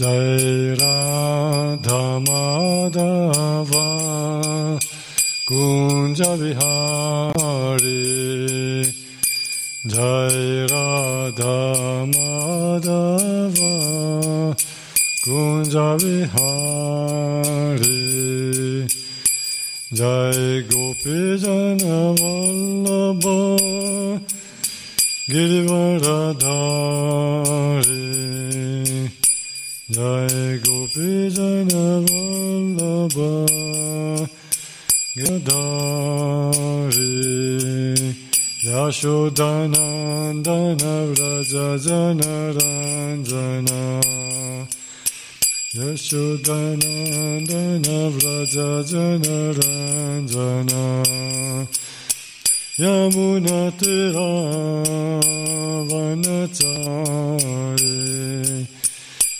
Jai Radha Madhava Kunja Jai Radha Madhava Kunja Jai Gopi Vallabha Girivaradhari Jai Gopi Jana Vallabha Gadari Yashodanandana Vraja Jana Ranjana Yashodanandana Vraja Jana Ranjana Yamuna Tira Vanachari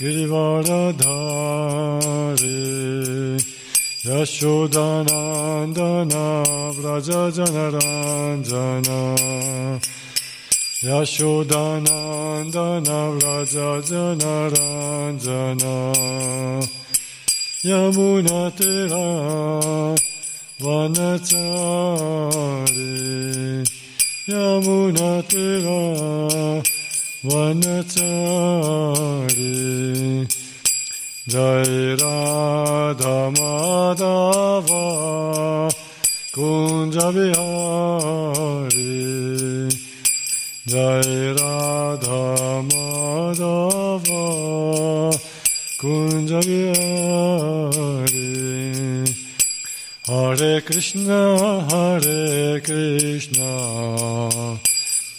Vallabha Girivaradari Jai Gopi Jana Vallabha Girivaradari Yashodanandana Vraja Janaranjana Yashodanandana Vraja Janaranjana Yamunatira Vanachari Yamunatira Vanachari Jai Radha Madhava Kunja Vihari Jai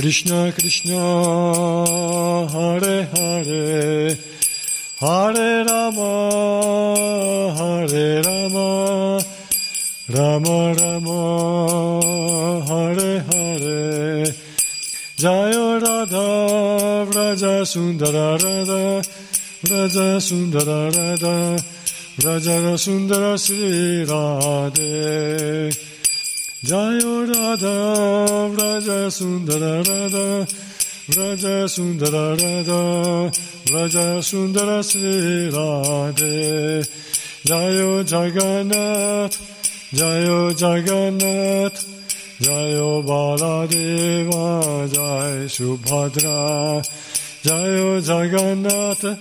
Krishna Krishna Hare Hare. Hare Rama Hare Rama. Rama Rama Hare Hare. Jaya Radha Vraja Sundara Radha. Vraja Sundara Radha. Vraja Sundara Sri Radhe Jaya Radha Vraja Sundara Radha Vraja Sundara Radha Vraja Sundara Sri Radhe. Jayo Jagannath Jayo Jagannath Jayo Baladeva Jai Subhadra. Jayo Jagannath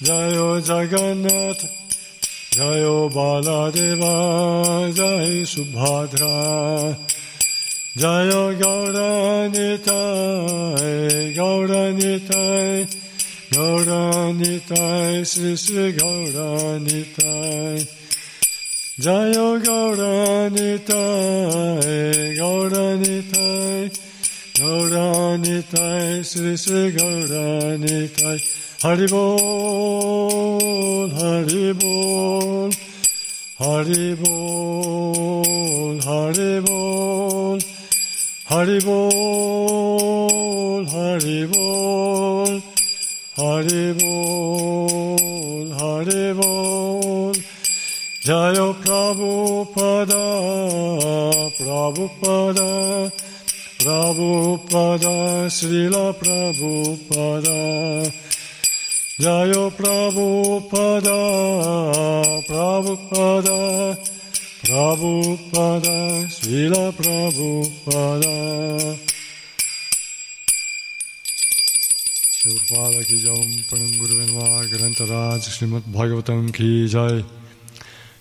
Jayo Jagannath जयो बालादेवा जय सुभद्रा जय गौरानिताय गौरानिताय गौरानिताय श्री श्री गौरानिताय जय गौरानिताय गौरानिताय गौरानिताय श्री श्री Gaura Nitai Haribol Haribol Haribol Haribol Haribol Haribol Haribol Haribol. Jayo Prabhupada Prabhupada Prabhupada Srila Prabhupada Jayo Prabhupada Prabhupada Prabhupada Srila Prabhupada Shurpada ki jam Param Guru Venva Grantaraj Srimad Bhagavatam ki jai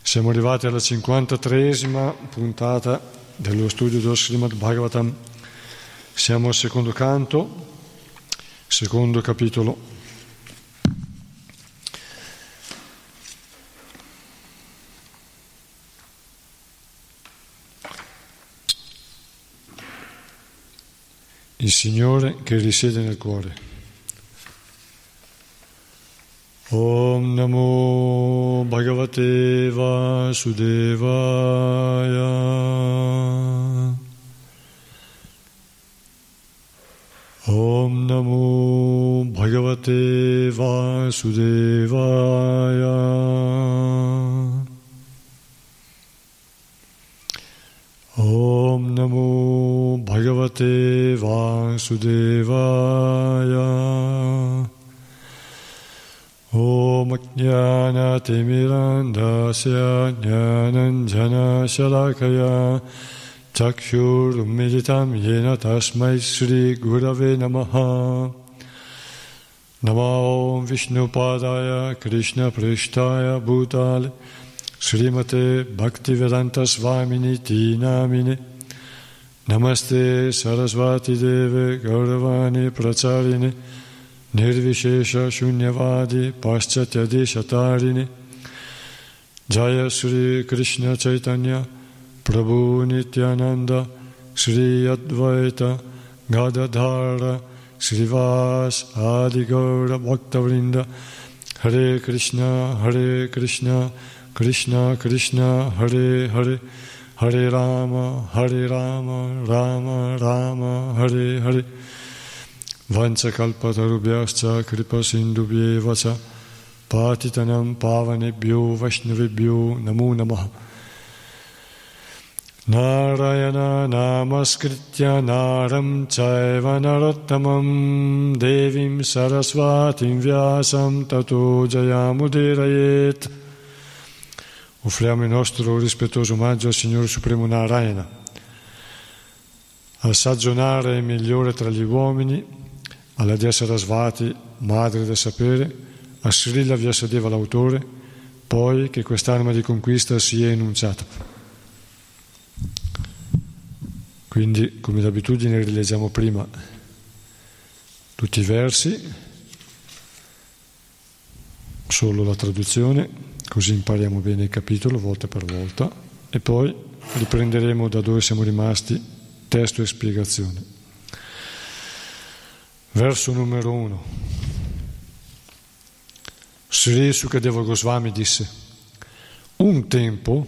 Siamo arrivati alla 53esima puntata dello studio dello Srimad Bhagavatam. Siamo al secondo canto, secondo capitolo. Il Signore che risiede nel cuore. Om Namo Bhagavate Vasudevaya. Om Namo Bhagavate Vasudevaya. Bhagavate Vasudevaya. Om Jnanatimirandasya Jnananjana Shalakaya Chakshurmilitam Yena Tasmai Sri Gurave Namaha. Nama Om Vishnupadaya Krishna Prishtaya Bhutale. Srimate Bhaktivedanta Swamini Tinamine Namaste Sarasvati Deve Gauravani Pracharine Nirvishesha Shunyavadi Paschatya Deshatarine Jaya Sri Krishna Chaitanya Prabhu Nityananda Sri Advaita Gadadhara Srivas Adi Gaura Bhaktavrinda Hare Krishna Hare Krishna Krishna Krishna Hare Hare. Hare Rama Hare Rama Rama Rama Hare Hare. Vanchakalpatarubhyascha kripasindubhyeva cha patitanam pavanebhyo vaishnavebhyo namo namaha. Narayana namaskritya naram chaiva narottamam devim sarasvatim vyasam tato jayamudirayet Offriamo il nostro rispettoso omaggio al Signore Supremo Narayana, al sagionare migliore tra gli uomini, alla Dea Sarasvati, madre del sapere, a Srila Vyasadeva l'autore, poi che quest'arma di conquista sia enunciata. Quindi, come d'abitudine, rileggiamo prima tutti i versi, solo la traduzione, così impariamo bene il capitolo volta per volta, e poi riprenderemo da dove siamo rimasti, testo e spiegazione. Verso numero uno. Sri Sukadeva Goswami disse, un tempo,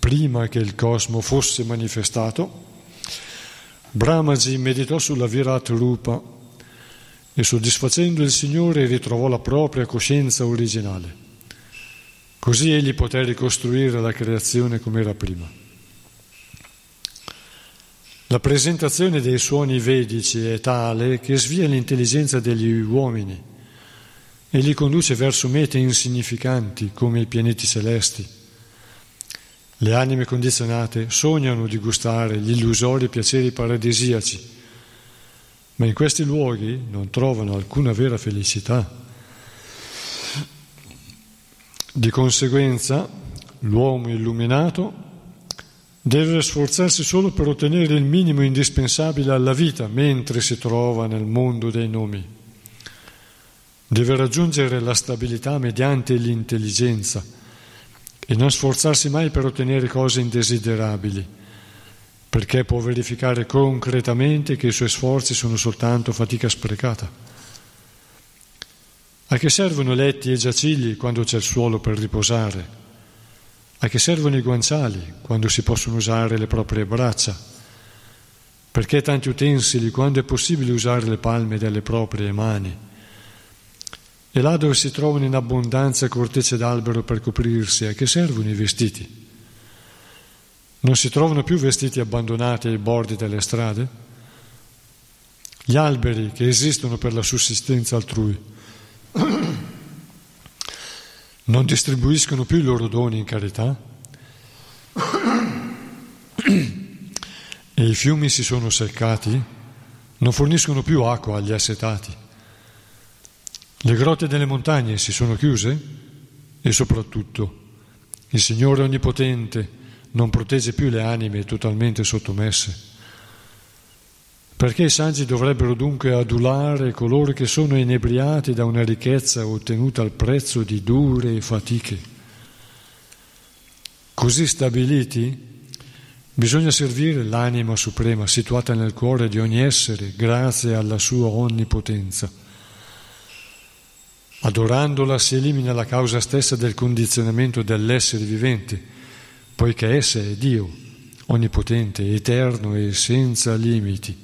prima che il cosmo fosse manifestato, Brahmaji meditò sulla Virat Rupa e soddisfacendo il Signore ritrovò la propria coscienza originale. Così egli poté ricostruire la creazione come era prima. La presentazione dei suoni vedici è tale che svia l'intelligenza degli uomini e li conduce verso mete insignificanti come i pianeti celesti. Le anime condizionate sognano di gustare gli illusori piaceri paradisiaci, ma in questi luoghi non trovano alcuna vera felicità. Di conseguenza, l'uomo illuminato deve sforzarsi solo per ottenere il minimo indispensabile alla vita mentre si trova nel mondo dei nomi. Deve raggiungere la stabilità mediante l'intelligenza e non sforzarsi mai per ottenere cose indesiderabili, perché può verificare concretamente che i suoi sforzi sono soltanto fatica sprecata. A che servono letti e giacigli quando c'è il suolo per riposare? A che servono i guanciali quando si possono usare le proprie braccia? Perché tanti utensili quando è possibile usare le palme delle proprie mani? E là dove si trovano in abbondanza cortecce d'albero per coprirsi, a che servono i vestiti? Non si trovano più vestiti abbandonati ai bordi delle strade? Gli alberi che esistono per la sussistenza altrui non distribuiscono più i loro doni in carità? E i fiumi si sono seccati? Non forniscono più acqua agli assetati? Le grotte delle montagne si sono chiuse e soprattutto il Signore Onnipotente non protegge più le anime totalmente sottomesse. Perché i saggi dovrebbero dunque adulare coloro che sono inebriati da una ricchezza ottenuta al prezzo di dure fatiche. Così stabiliti, bisogna servire l'anima suprema situata nel cuore di ogni essere grazie alla sua onnipotenza. Adorandola si elimina la causa stessa del condizionamento dell'essere vivente, poiché essa è Dio, onnipotente, eterno e senza limiti,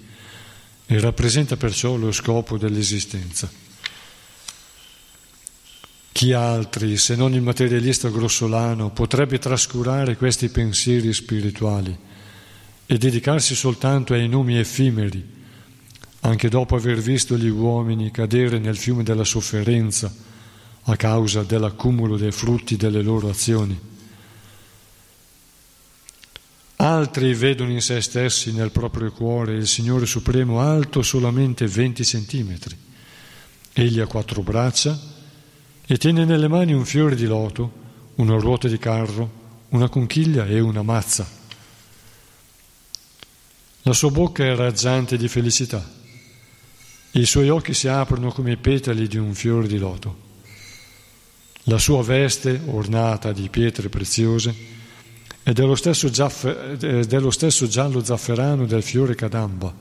e rappresenta perciò lo scopo dell'esistenza. Chi altri, se non il materialista grossolano, potrebbe trascurare questi pensieri spirituali e dedicarsi soltanto ai nomi effimeri, anche dopo aver visto gli uomini cadere nel fiume della sofferenza a causa dell'accumulo dei frutti delle loro azioni. Altri vedono in se stessi, nel proprio cuore, il Signore Supremo alto solamente 20 centimetri. Egli ha quattro braccia e tiene nelle mani un fiore di loto, una ruota di carro, una conchiglia e una mazza. La sua bocca è raggiante di felicità i suoi occhi si aprono come i petali di un fiore di loto. La sua veste, ornata di pietre preziose, è dello stesso, giaffe, dello stesso giallo zafferano del fiore cadamba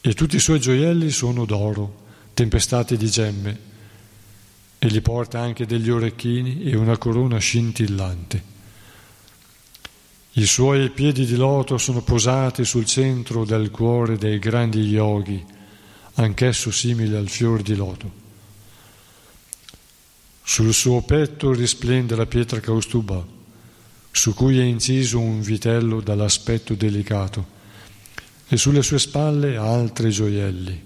e tutti i suoi gioielli sono d'oro, tempestati di gemme, e gli porta anche degli orecchini e una corona scintillante. I suoi piedi di loto sono posati sul centro del cuore dei grandi yogi, anch'esso simile al fior di loto. Sul suo petto risplende la pietra caustuba, su cui è inciso un vitello dall'aspetto delicato, e sulle sue spalle altri gioielli.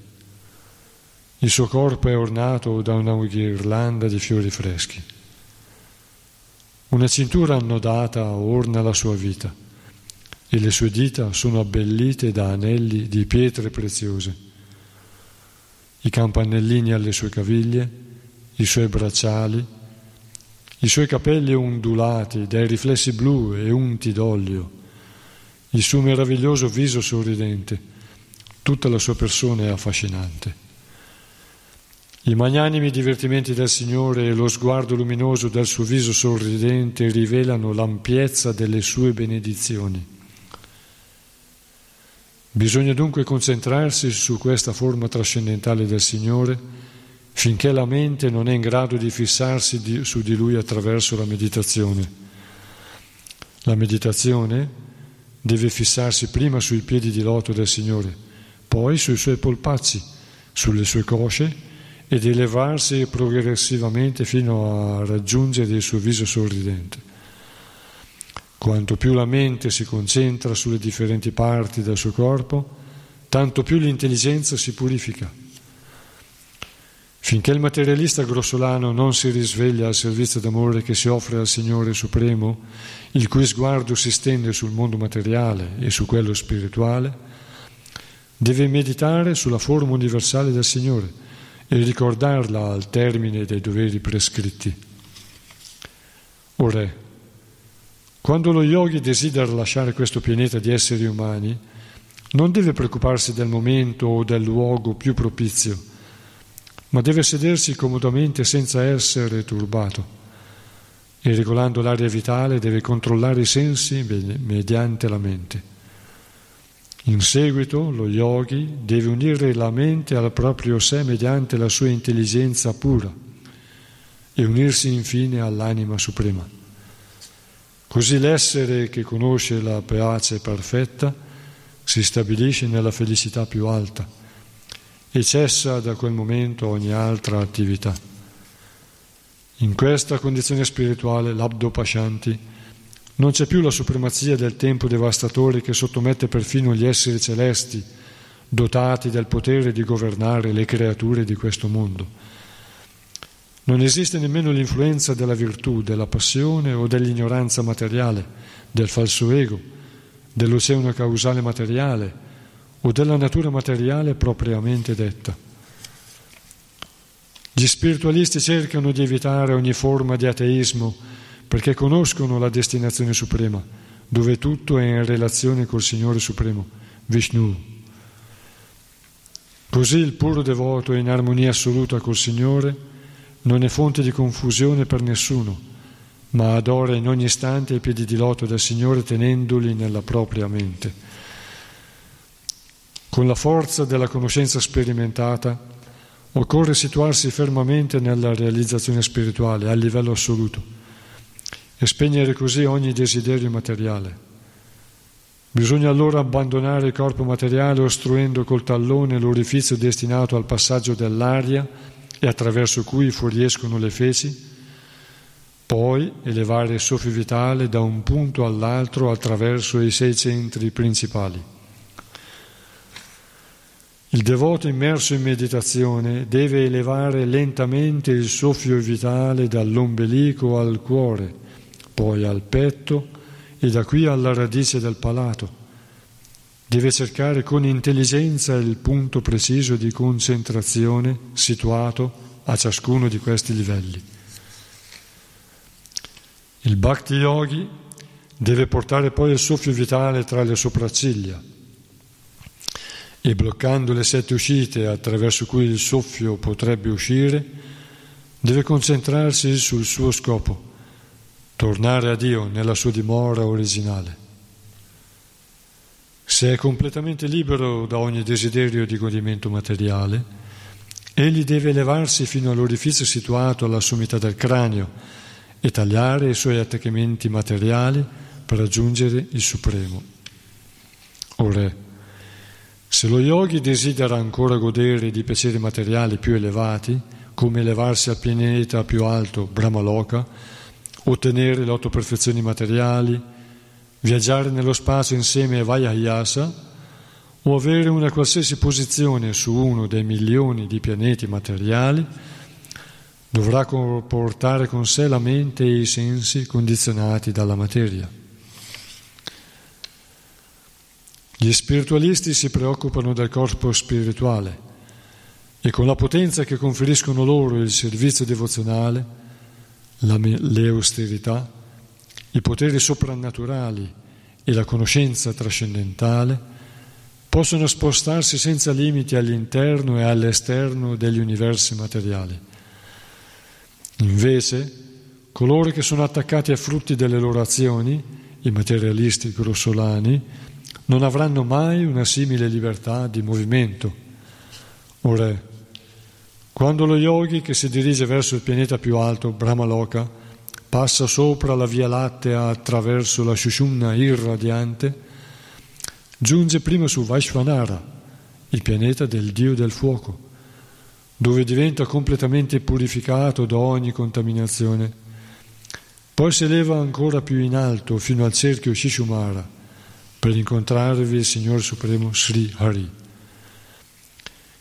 Il suo corpo è ornato da una ghirlanda di fiori freschi. Una cintura annodata orna la sua vita e le sue dita sono abbellite da anelli di pietre preziose i campanellini alle sue caviglie, i suoi bracciali, i suoi capelli ondulati dai riflessi blu e unti d'olio, il suo meraviglioso viso sorridente, tutta la sua persona è affascinante. I magnanimi divertimenti del Signore e lo sguardo luminoso del suo viso sorridente rivelano l'ampiezza delle sue benedizioni. Bisogna dunque concentrarsi su questa forma trascendentale del Signore finché la mente non è in grado di fissarsi di, su di Lui attraverso la meditazione. La meditazione deve fissarsi prima sui piedi di loto del Signore, poi sui suoi polpacci, sulle sue cosce ed elevarsi progressivamente fino a raggiungere il suo viso sorridente. Quanto più la mente si concentra sulle differenti parti del suo corpo, tanto più l'intelligenza si purifica. Finché il materialista grossolano non si risveglia al servizio d'amore che si offre al Signore Supremo, il cui sguardo si stende sul mondo materiale e su quello spirituale, deve meditare sulla forma universale del Signore e ricordarla al termine dei doveri prescritti. O quando lo yogi desidera lasciare questo pianeta di esseri umani, non deve preoccuparsi del momento o del luogo più propizio, ma deve sedersi comodamente senza essere turbato e regolando l'aria vitale deve controllare i sensi mediante la mente. In seguito lo yogi deve unire la mente al proprio sé mediante la sua intelligenza pura e unirsi infine all'anima suprema. Così l'essere che conosce la pace perfetta si stabilisce nella felicità più alta e cessa da quel momento ogni altra attività. In questa condizione spirituale, l'Abdo Pashanti, non c'è più la supremazia del tempo devastatore che sottomette perfino gli esseri celesti, dotati del potere di governare le creature di questo mondo. Non esiste nemmeno l'influenza della virtù, della passione o dell'ignoranza materiale, del falso ego, dell'oceano causale materiale o della natura materiale propriamente detta. Gli spiritualisti cercano di evitare ogni forma di ateismo perché conoscono la destinazione suprema, dove tutto è in relazione col Signore Supremo, Vishnu. Così il puro devoto è in armonia assoluta col Signore, non è fonte di confusione per nessuno, ma adora in ogni istante i piedi di loto del Signore tenendoli nella propria mente. Con la forza della conoscenza sperimentata, Occorre situarsi fermamente nella realizzazione spirituale a livello assoluto e spegnere così ogni desiderio materiale. Bisogna allora abbandonare il corpo materiale ostruendo col tallone l'orifizio destinato al passaggio dell'aria e attraverso cui fuoriescono le feci, poi elevare il soffio vitale da un punto all'altro attraverso i sei centri principali. Il devoto immerso in meditazione deve elevare lentamente il soffio vitale dall'ombelico al cuore, poi al petto e da qui alla radice del palato. Deve cercare con intelligenza il punto preciso di concentrazione situato a ciascuno di questi livelli. Il Bhakti Yogi deve portare poi il soffio vitale tra le sopracciglia e bloccando le sette uscite attraverso cui il soffio potrebbe uscire, deve concentrarsi sul suo scopo, tornare a Dio nella sua dimora originale. Se è completamente libero da ogni desiderio di godimento materiale, egli deve elevarsi fino all'orifizio situato alla sommità del cranio e tagliare i suoi attecchimenti materiali per raggiungere il Supremo. O Re, se lo yogi desidera ancora godere di piaceri materiali più elevati, come elevarsi al pianeta più alto, Brahmaloka, ottenere le otto perfezioni materiali, viaggiare nello spazio insieme a Vayahayasa o avere una qualsiasi posizione su uno dei milioni di pianeti materiali, dovrà portare con sé la mente e i sensi condizionati dalla materia. Gli spiritualisti si preoccupano del corpo spirituale e con la potenza che conferiscono loro il servizio devozionale, la, le austerità, i poteri soprannaturali e la conoscenza trascendentale, possono spostarsi senza limiti all'interno e all'esterno degli universi materiali. Invece, coloro che sono attaccati ai frutti delle loro azioni, i materialisti grossolani, non avranno mai una simile libertà di movimento. O Re, quando lo yogi che si dirige verso il pianeta più alto, Brahmaloka, passa sopra la via lattea attraverso la Shushumna irradiante, giunge prima su Vaishvanara, il pianeta del dio del fuoco, dove diventa completamente purificato da ogni contaminazione. Poi si eleva ancora più in alto fino al cerchio Shishumara, per incontrarvi il Signore Supremo Sri Hari.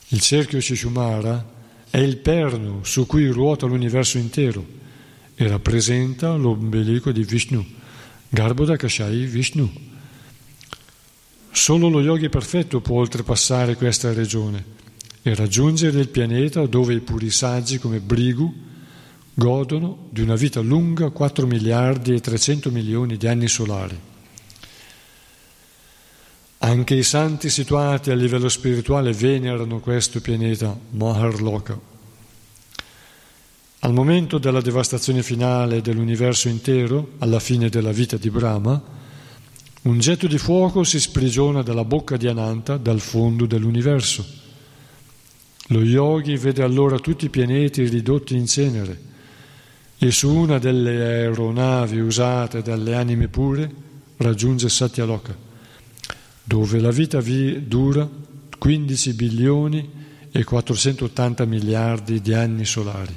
Il cerchio Shishumara è il perno su cui ruota l'universo intero e rappresenta l'ombelico di Vishnu, Garbhoda Kashai Vishnu. Solo lo yogi perfetto può oltrepassare questa regione e raggiungere il pianeta dove i puri saggi come Brigu godono di una vita lunga 4 miliardi e 300 milioni di anni solari. Anche i santi situati a livello spirituale venerano questo pianeta Maharloka. Al momento della devastazione finale dell'universo intero, alla fine della vita di Brahma, un getto di fuoco si sprigiona dalla bocca di Ananta dal fondo dell'universo. Lo yogi vede allora tutti i pianeti ridotti in cenere e su una delle aeronavi usate dalle anime pure raggiunge Satyaloka dove la vita dura 15 bilioni e 480 miliardi di anni solari.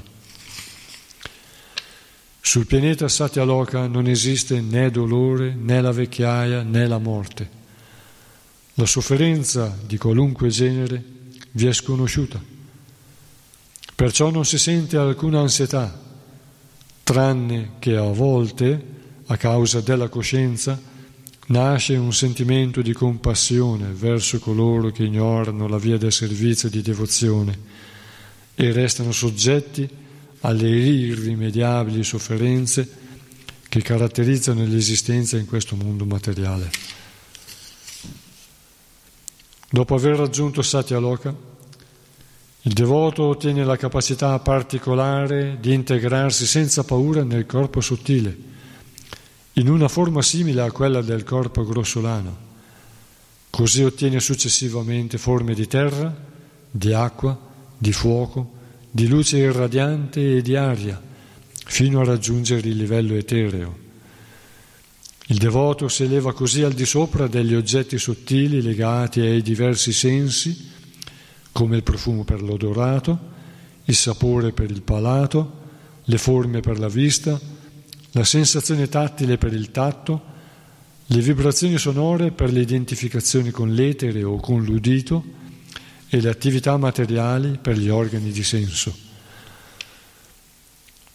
Sul pianeta Satyaloka non esiste né dolore, né la vecchiaia, né la morte. La sofferenza di qualunque genere vi è sconosciuta. Perciò non si sente alcuna ansietà, tranne che a volte, a causa della coscienza, nasce un sentimento di compassione verso coloro che ignorano la via del servizio e di devozione e restano soggetti alle irrimediabili sofferenze che caratterizzano l'esistenza in questo mondo materiale. Dopo aver raggiunto Satya Loka, il devoto ottiene la capacità particolare di integrarsi senza paura nel corpo sottile in una forma simile a quella del corpo grossolano. Così ottiene successivamente forme di terra, di acqua, di fuoco, di luce irradiante e di aria, fino a raggiungere il livello etereo. Il devoto si eleva così al di sopra degli oggetti sottili legati ai diversi sensi, come il profumo per l'odorato, il sapore per il palato, le forme per la vista, la sensazione tattile per il tatto, le vibrazioni sonore per le identificazioni con l'etere o con l'udito e le attività materiali per gli organi di senso.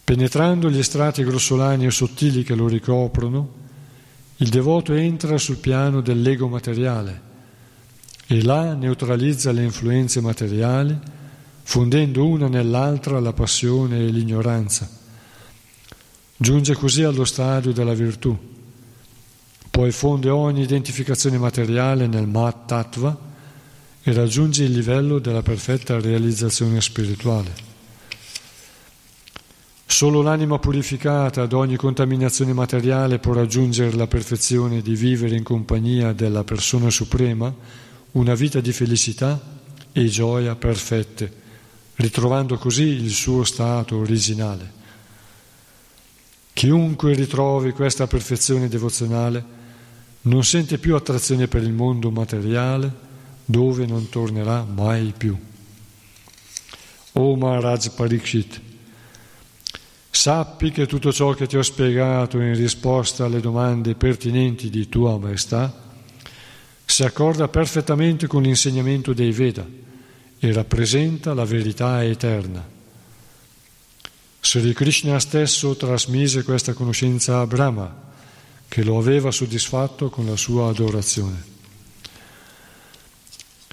Penetrando gli strati grossolani e sottili che lo ricoprono, il devoto entra sul piano dell'ego materiale e là neutralizza le influenze materiali, fondendo una nell'altra la passione e l'ignoranza Giunge così allo stadio della virtù, poi fonde ogni identificazione materiale nel Mat Tattva e raggiunge il livello della perfetta realizzazione spirituale. Solo l'anima purificata da ogni contaminazione materiale può raggiungere la perfezione di vivere in compagnia della persona suprema una vita di felicità e gioia perfette, ritrovando così il suo stato originale. Chiunque ritrovi questa perfezione devozionale non sente più attrazione per il mondo materiale dove non tornerà mai più. O Maharaj Parikshit, sappi che tutto ciò che ti ho spiegato in risposta alle domande pertinenti di Tua Maestà si accorda perfettamente con l'insegnamento dei Veda e rappresenta la verità eterna. Sri Krishna stesso trasmise questa conoscenza a Brahma, che lo aveva soddisfatto con la sua adorazione.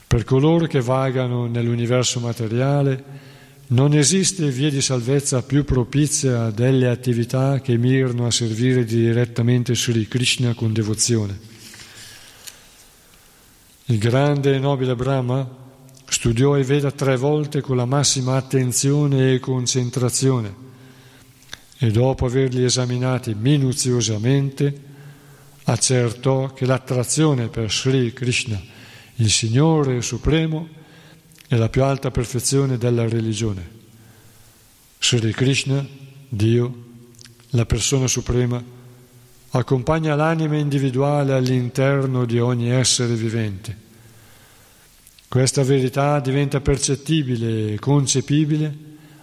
Per coloro che vagano nell'universo materiale, non esiste via di salvezza più propizia delle attività che mirano a servire direttamente Sri Krishna con devozione. Il grande e nobile Brahma Studiò i Veda tre volte con la massima attenzione e concentrazione e dopo averli esaminati minuziosamente accertò che l'attrazione per Sri Krishna, il Signore Supremo, è la più alta perfezione della religione. Sri Krishna, Dio, la persona suprema, accompagna l'anima individuale all'interno di ogni essere vivente questa verità diventa percettibile e concepibile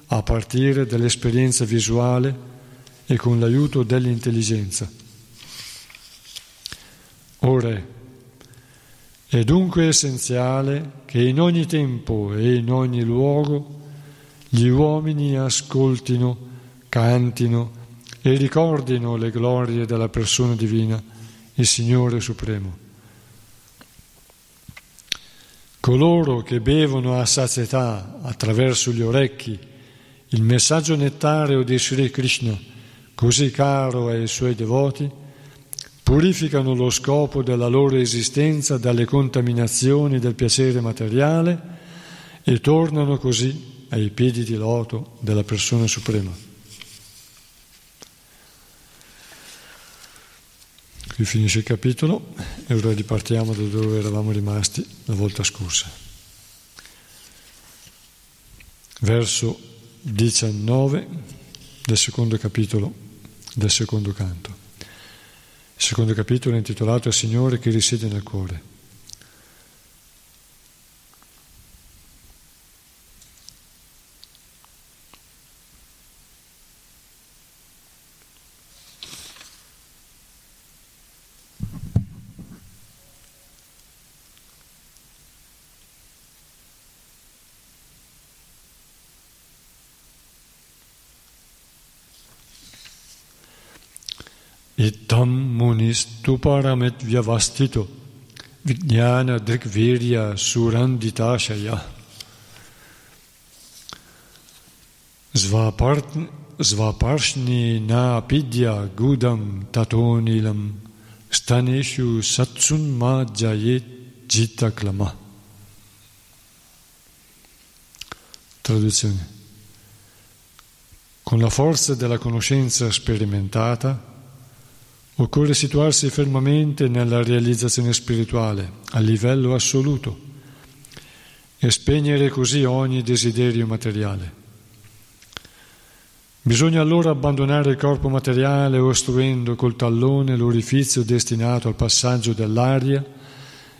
a partire dall'esperienza visuale e con l'aiuto dell'intelligenza. Ora, è dunque essenziale che in ogni tempo e in ogni luogo gli uomini ascoltino, cantino e ricordino le glorie della persona divina, il Signore Supremo. Coloro che bevono a sazietà attraverso gli orecchi il messaggio nettareo di Sri Krishna, così caro ai suoi devoti, purificano lo scopo della loro esistenza dalle contaminazioni del piacere materiale e tornano così ai piedi di loto della persona suprema. Qui finisce il capitolo e ora ripartiamo da dove eravamo rimasti la volta scorsa. Verso 19 del secondo capitolo del secondo canto. Il secondo capitolo è intitolato Il Signore che risiede nel cuore. Itam munistu paramet vyavastito vijnana drikvirya suranditashaya Svaparshni na pidya gudam tatonilam staneshu satsunma jayet jitaklama. Traduzione. Con la forza della conoscenza sperimentata Occorre situarsi fermamente nella realizzazione spirituale, a livello assoluto, e spegnere così ogni desiderio materiale. Bisogna allora abbandonare il corpo materiale ostruendo col tallone l'orifizio destinato al passaggio dell'aria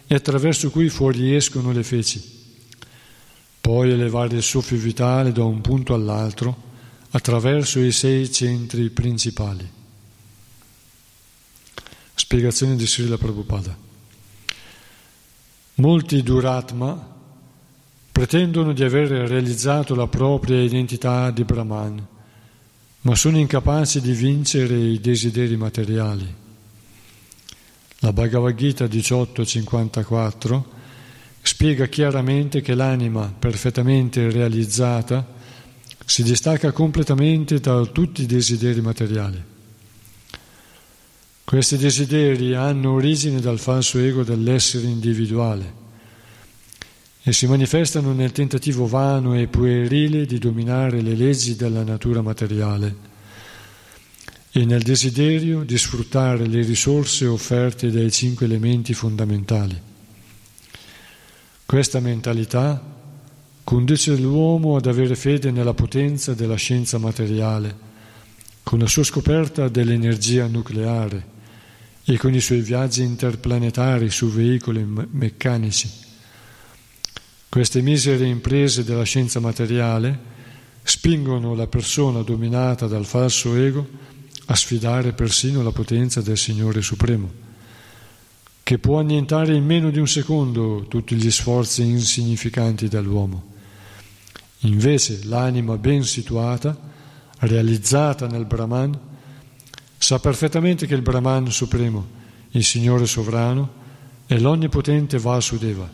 e attraverso cui fuoriescono le feci. Poi elevare il soffio vitale da un punto all'altro attraverso i sei centri principali. Spiegazione di Srila Prabhupada. Molti Duratma pretendono di aver realizzato la propria identità di Brahman, ma sono incapaci di vincere i desideri materiali. La Bhagavad Gita 1854 spiega chiaramente che l'anima perfettamente realizzata si distacca completamente da tutti i desideri materiali. Questi desideri hanno origine dal falso ego dell'essere individuale e si manifestano nel tentativo vano e puerile di dominare le leggi della natura materiale e nel desiderio di sfruttare le risorse offerte dai cinque elementi fondamentali. Questa mentalità conduce l'uomo ad avere fede nella potenza della scienza materiale, con la sua scoperta dell'energia nucleare e con i suoi viaggi interplanetari su veicoli meccanici. Queste misere imprese della scienza materiale spingono la persona dominata dal falso ego a sfidare persino la potenza del Signore Supremo, che può annientare in meno di un secondo tutti gli sforzi insignificanti dell'uomo. Invece l'anima ben situata, realizzata nel Brahman, Sa perfettamente che il Brahman supremo, il Signore sovrano, è l'onnipotente Vasudeva,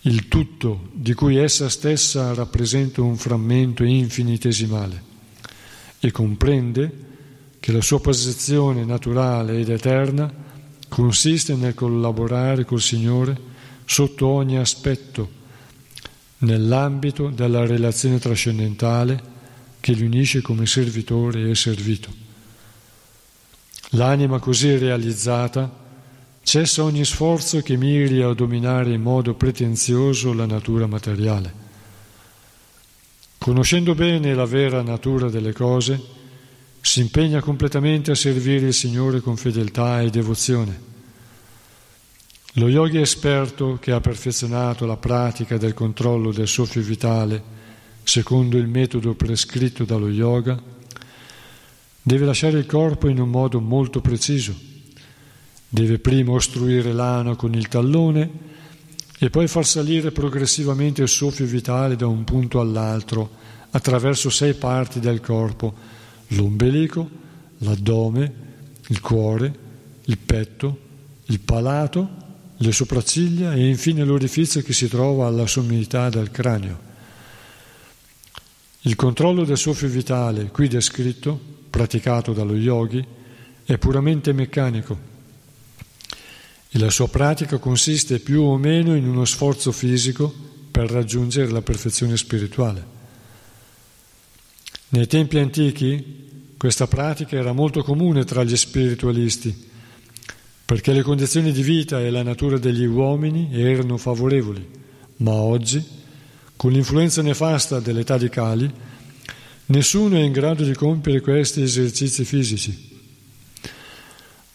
il tutto di cui essa stessa rappresenta un frammento infinitesimale e comprende che la sua posizione naturale ed eterna consiste nel collaborare col Signore sotto ogni aspetto, nell'ambito della relazione trascendentale che li unisce come servitore e servito. L'anima così realizzata cessa ogni sforzo che miri a dominare in modo pretenzioso la natura materiale. Conoscendo bene la vera natura delle cose, si impegna completamente a servire il Signore con fedeltà e devozione. Lo yogi esperto che ha perfezionato la pratica del controllo del soffio vitale secondo il metodo prescritto dallo yoga Deve lasciare il corpo in un modo molto preciso. Deve prima ostruire l'ano con il tallone e poi far salire progressivamente il soffio vitale da un punto all'altro attraverso sei parti del corpo, l'ombelico, l'addome, il cuore, il petto, il palato, le sopracciglia e infine l'orifizio che si trova alla sommità del cranio. Il controllo del soffio vitale, qui descritto, praticato dallo yogi, è puramente meccanico e la sua pratica consiste più o meno in uno sforzo fisico per raggiungere la perfezione spirituale. Nei tempi antichi questa pratica era molto comune tra gli spiritualisti, perché le condizioni di vita e la natura degli uomini erano favorevoli, ma oggi, con l'influenza nefasta dell'età di Cali, nessuno è in grado di compiere questi esercizi fisici.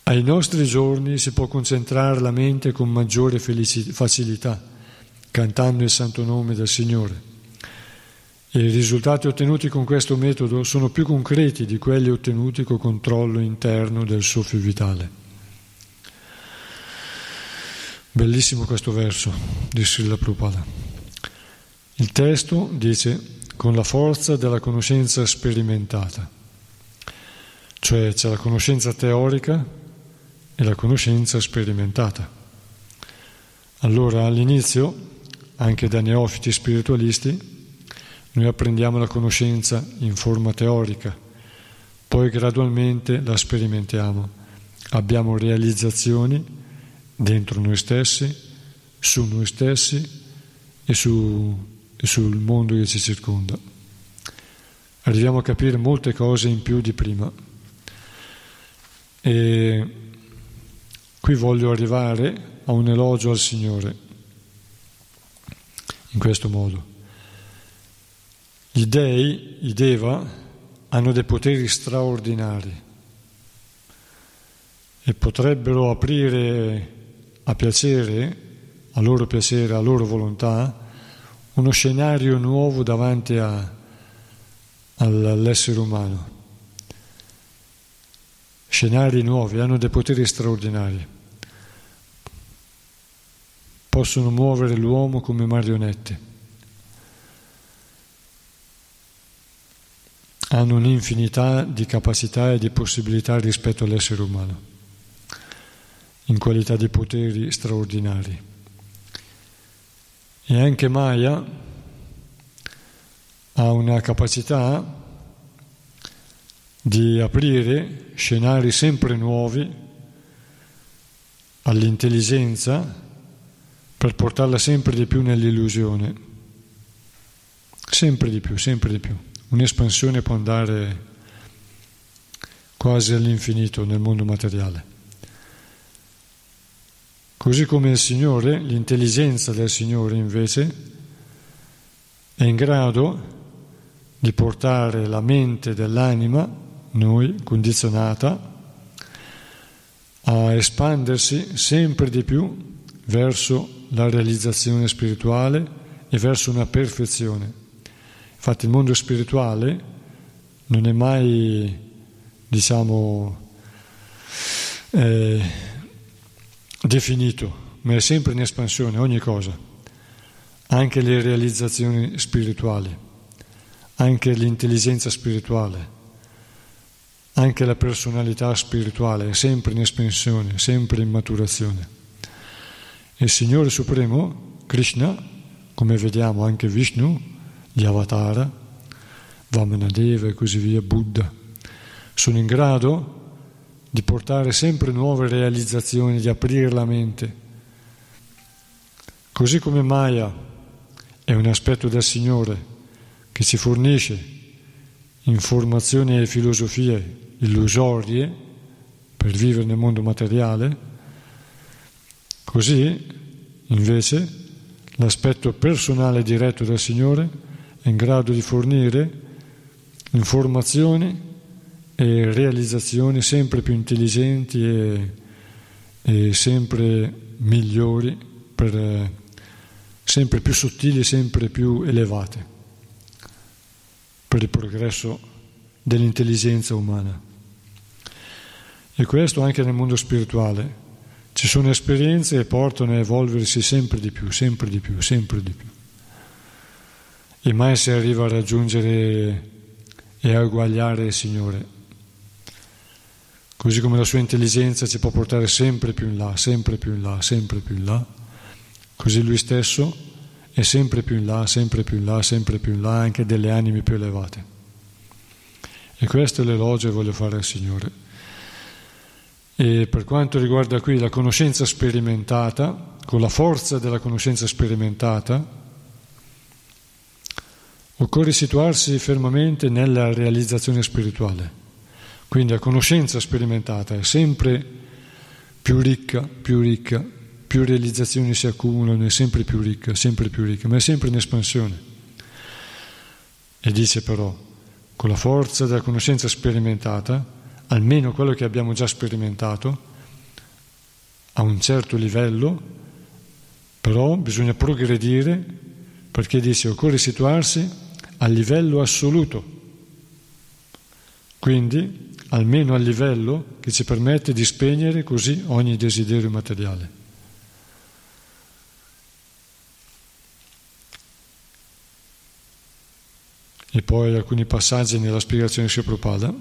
Ai nostri giorni si può concentrare la mente con maggiore facilità, cantando il santo nome del Signore. E I risultati ottenuti con questo metodo sono più concreti di quelli ottenuti col controllo interno del soffio vitale. Bellissimo questo verso di Srila Prabhupada. Il testo dice con la forza della conoscenza sperimentata, cioè c'è la conoscenza teorica e la conoscenza sperimentata. Allora all'inizio, anche da neofiti spiritualisti, noi apprendiamo la conoscenza in forma teorica, poi gradualmente la sperimentiamo. Abbiamo realizzazioni dentro noi stessi, su noi stessi e, su, e sul mondo che ci circonda. Arriviamo a capire molte cose in più di prima. E qui voglio arrivare a un elogio al Signore in questo modo. Gli dei, i Deva, hanno dei poteri straordinari e potrebbero aprire a piacere, a loro piacere, a loro volontà, uno scenario nuovo davanti a, all'essere umano. Scenari nuovi, hanno dei poteri straordinari. Possono muovere l'uomo come marionette. hanno un'infinità di capacità e di possibilità rispetto all'essere umano, in qualità di poteri straordinari. E anche Maya ha una capacità di aprire scenari sempre nuovi all'intelligenza per portarla sempre di più nell'illusione, sempre di più, sempre di più un'espansione può andare quasi all'infinito nel mondo materiale. Così come il Signore, l'intelligenza del Signore invece è in grado di portare la mente dell'anima, noi, condizionata, a espandersi sempre di più verso la realizzazione spirituale e verso una perfezione. Infatti il mondo spirituale non è mai, diciamo, eh, definito, ma è sempre in espansione, ogni cosa, anche le realizzazioni spirituali, anche l'intelligenza spirituale, anche la personalità spirituale è sempre in espansione, sempre in maturazione. Il Signore Supremo, Krishna, come vediamo anche Vishnu, gli avatara, Vamanadeva e così via, Buddha, sono in grado di portare sempre nuove realizzazioni, di aprire la mente. Così come Maya è un aspetto del Signore che ci fornisce informazioni e filosofie illusorie per vivere nel mondo materiale, così invece l'aspetto personale diretto del Signore è in grado di fornire informazioni e realizzazioni sempre più intelligenti e, e sempre migliori, per, sempre più sottili e sempre più elevate per il progresso dell'intelligenza umana. E questo anche nel mondo spirituale. Ci sono esperienze che portano a evolversi sempre di più, sempre di più, sempre di più e mai si arriva a raggiungere e a uguagliare il Signore. Così come la sua intelligenza ci può portare sempre più in là, sempre più in là, sempre più in là, così lui stesso e sempre più in là, sempre più in là, sempre più in là, anche delle anime più elevate. E questo è l'elogio che voglio fare al Signore. E per quanto riguarda qui la conoscenza sperimentata, con la forza della conoscenza sperimentata, occorre situarsi fermamente nella realizzazione spirituale. Quindi la conoscenza sperimentata è sempre più ricca, più ricca, più realizzazioni si accumulano, è sempre più ricca, sempre più ricca, ma è sempre in espansione. E dice però, con la forza della conoscenza sperimentata, almeno quello che abbiamo già sperimentato, a un certo livello, però bisogna progredire perché dice occorre situarsi a livello assoluto, quindi almeno al livello che ci permette di spegnere così ogni desiderio materiale. E poi alcuni passaggi nella spiegazione di Prabhupada.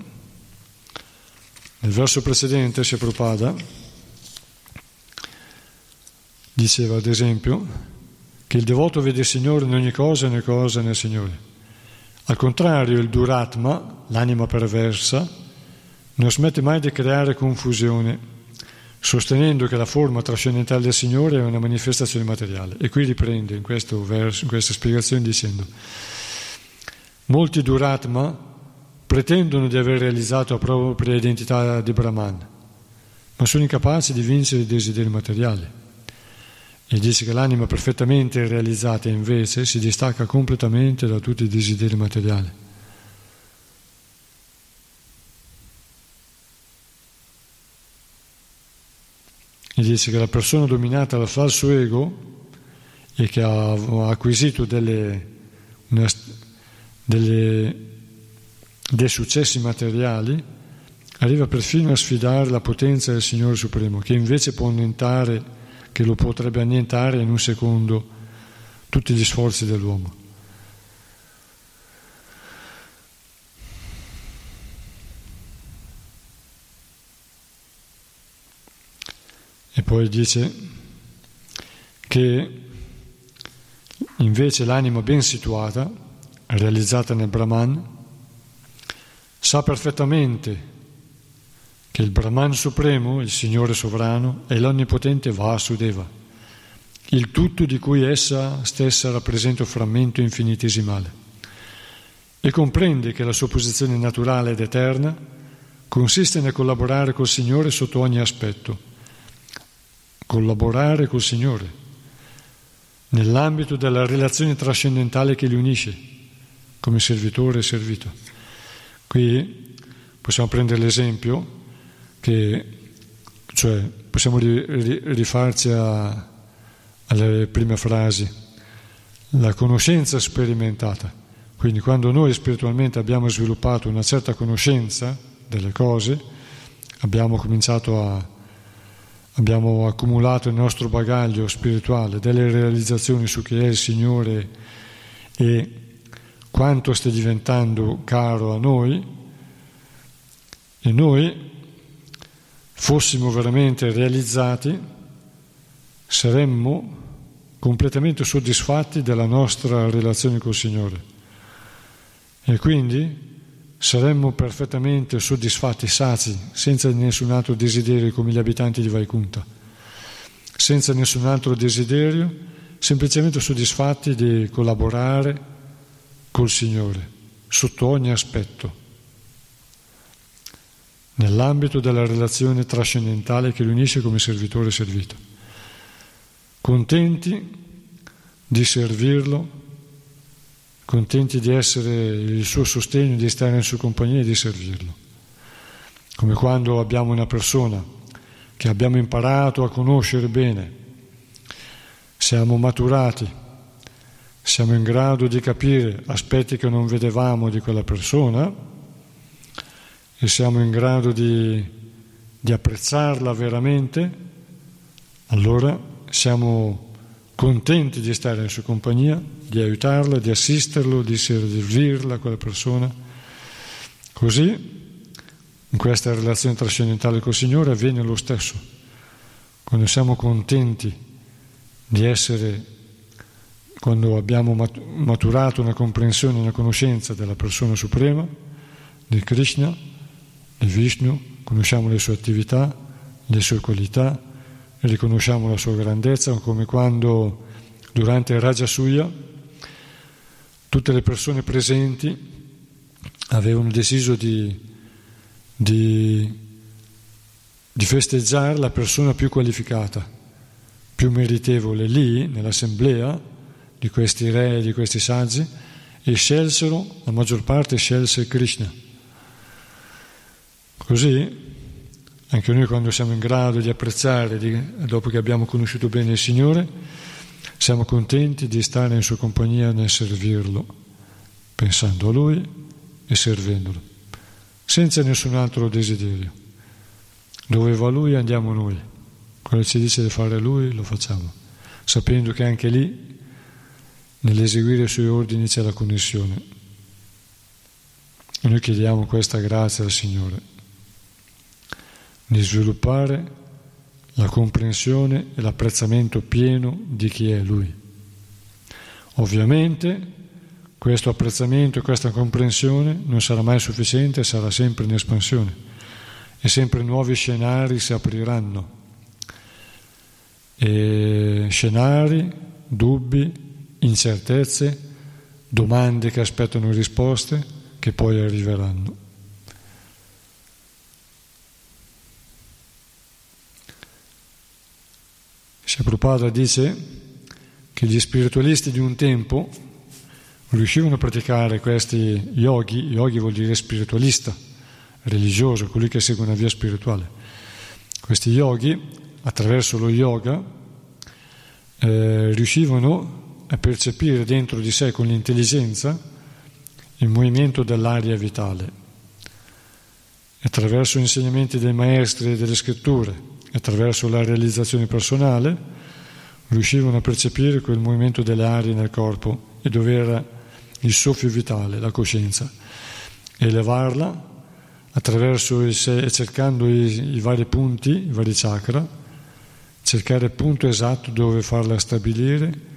Nel verso precedente Prabhupada diceva ad esempio che il devoto vede il Signore in ogni cosa e ogni cosa nel Signore. Al contrario, il Duratma, l'anima perversa, non smette mai di creare confusione, sostenendo che la forma trascendentale del Signore è una manifestazione materiale. E qui riprende in, verso, in questa spiegazione dicendo, molti Duratma pretendono di aver realizzato la propria identità di Brahman, ma sono incapaci di vincere i desideri materiali. E dice che l'anima perfettamente realizzata invece si distacca completamente da tutti i desideri materiali. E dice che la persona dominata dal falso ego e che ha acquisito delle, una, delle, dei successi materiali arriva perfino a sfidare la potenza del Signore Supremo, che invece può annientare che lo potrebbe annientare in un secondo tutti gli sforzi dell'uomo. Poi dice che invece l'anima ben situata, realizzata nel Brahman, sa perfettamente che il Brahman Supremo, il Signore Sovrano, è l'onnipotente Vasudeva, il tutto di cui essa stessa rappresenta un frammento infinitesimale, e comprende che la sua posizione naturale ed eterna consiste nel collaborare col Signore sotto ogni aspetto, collaborare col Signore, nell'ambito della relazione trascendentale che li unisce, come servitore e servito. Qui possiamo prendere l'esempio che cioè, possiamo rifarci a, alle prime frasi, la conoscenza sperimentata. Quindi quando noi spiritualmente abbiamo sviluppato una certa conoscenza delle cose, abbiamo cominciato a, abbiamo accumulato il nostro bagaglio spirituale, delle realizzazioni su chi è il Signore e quanto sta diventando caro a noi, e noi fossimo veramente realizzati, saremmo completamente soddisfatti della nostra relazione col Signore. E quindi saremmo perfettamente soddisfatti, sazi, senza nessun altro desiderio come gli abitanti di Vaikunta, senza nessun altro desiderio, semplicemente soddisfatti di collaborare col Signore sotto ogni aspetto nell'ambito della relazione trascendentale che li unisce come servitore e servito. Contenti di servirlo, contenti di essere il suo sostegno, di stare in sua compagnia e di servirlo. Come quando abbiamo una persona che abbiamo imparato a conoscere bene, siamo maturati, siamo in grado di capire aspetti che non vedevamo di quella persona, e siamo in grado di, di apprezzarla veramente, allora siamo contenti di stare in sua compagnia, di aiutarla, di assisterlo, di servirla a quella persona. Così, in questa relazione trascendentale col Signore avviene lo stesso. Quando siamo contenti di essere quando abbiamo maturato una comprensione una conoscenza della persona suprema, di Krishna, di Vishnu, conosciamo le sue attività, le sue qualità, riconosciamo la sua grandezza, come quando durante il Raja Suya tutte le persone presenti avevano deciso di, di, di festeggiare la persona più qualificata, più meritevole lì, nell'assemblea di questi re, di questi saggi, e scelsero, la maggior parte scelse Krishna. Così anche noi quando siamo in grado di apprezzare, di, dopo che abbiamo conosciuto bene il Signore, siamo contenti di stare in sua compagnia nel servirlo, pensando a Lui e servendolo, senza nessun altro desiderio. Dove va Lui andiamo noi, quello che ci dice di fare Lui lo facciamo, sapendo che anche lì, nell'eseguire i Suoi ordini, c'è la connessione. E noi chiediamo questa grazia al Signore, di sviluppare la comprensione e l'apprezzamento pieno di chi è Lui. Ovviamente questo apprezzamento e questa comprensione non sarà mai sufficiente, sarà sempre in espansione e sempre nuovi scenari si apriranno. E scenari, dubbi, incertezze, domande che aspettano risposte che poi arriveranno. Prabhupada dice che gli spiritualisti di un tempo riuscivano a praticare questi yogi, yogi vuol dire spiritualista, religioso, colui che segue una via spirituale. Questi yogi, attraverso lo yoga, eh, riuscivano a percepire dentro di sé con l'intelligenza il movimento dell'aria vitale. Attraverso insegnamenti dei maestri e delle scritture, attraverso la realizzazione personale, riuscivano a percepire quel movimento delle arie nel corpo e dove era il soffio vitale, la coscienza, elevarla attraverso il sé, cercando i, i vari punti, i vari chakra, cercare il punto esatto dove farla stabilire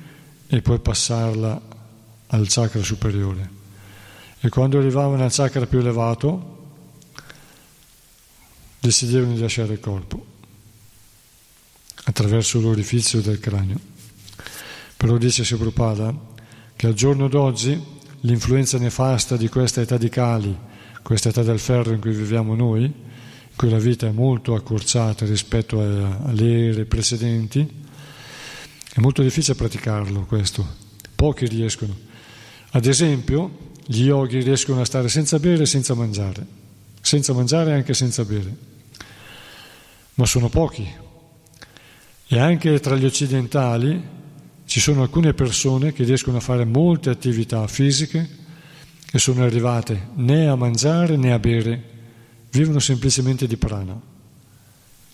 e poi passarla al chakra superiore. E quando arrivavano al chakra più elevato, decidevano di lasciare il corpo attraverso l'orifizio del cranio. Però dice Prabhupada che al giorno d'oggi l'influenza nefasta di questa età di Cali, questa età del ferro in cui viviamo noi, in cui la vita è molto accorciata rispetto alle ere precedenti, è molto difficile praticarlo questo, pochi riescono. Ad esempio, gli yogi riescono a stare senza bere e senza mangiare, senza mangiare e anche senza bere, ma sono pochi. E anche tra gli occidentali ci sono alcune persone che riescono a fare molte attività fisiche e sono arrivate né a mangiare né a bere, vivono semplicemente di prana,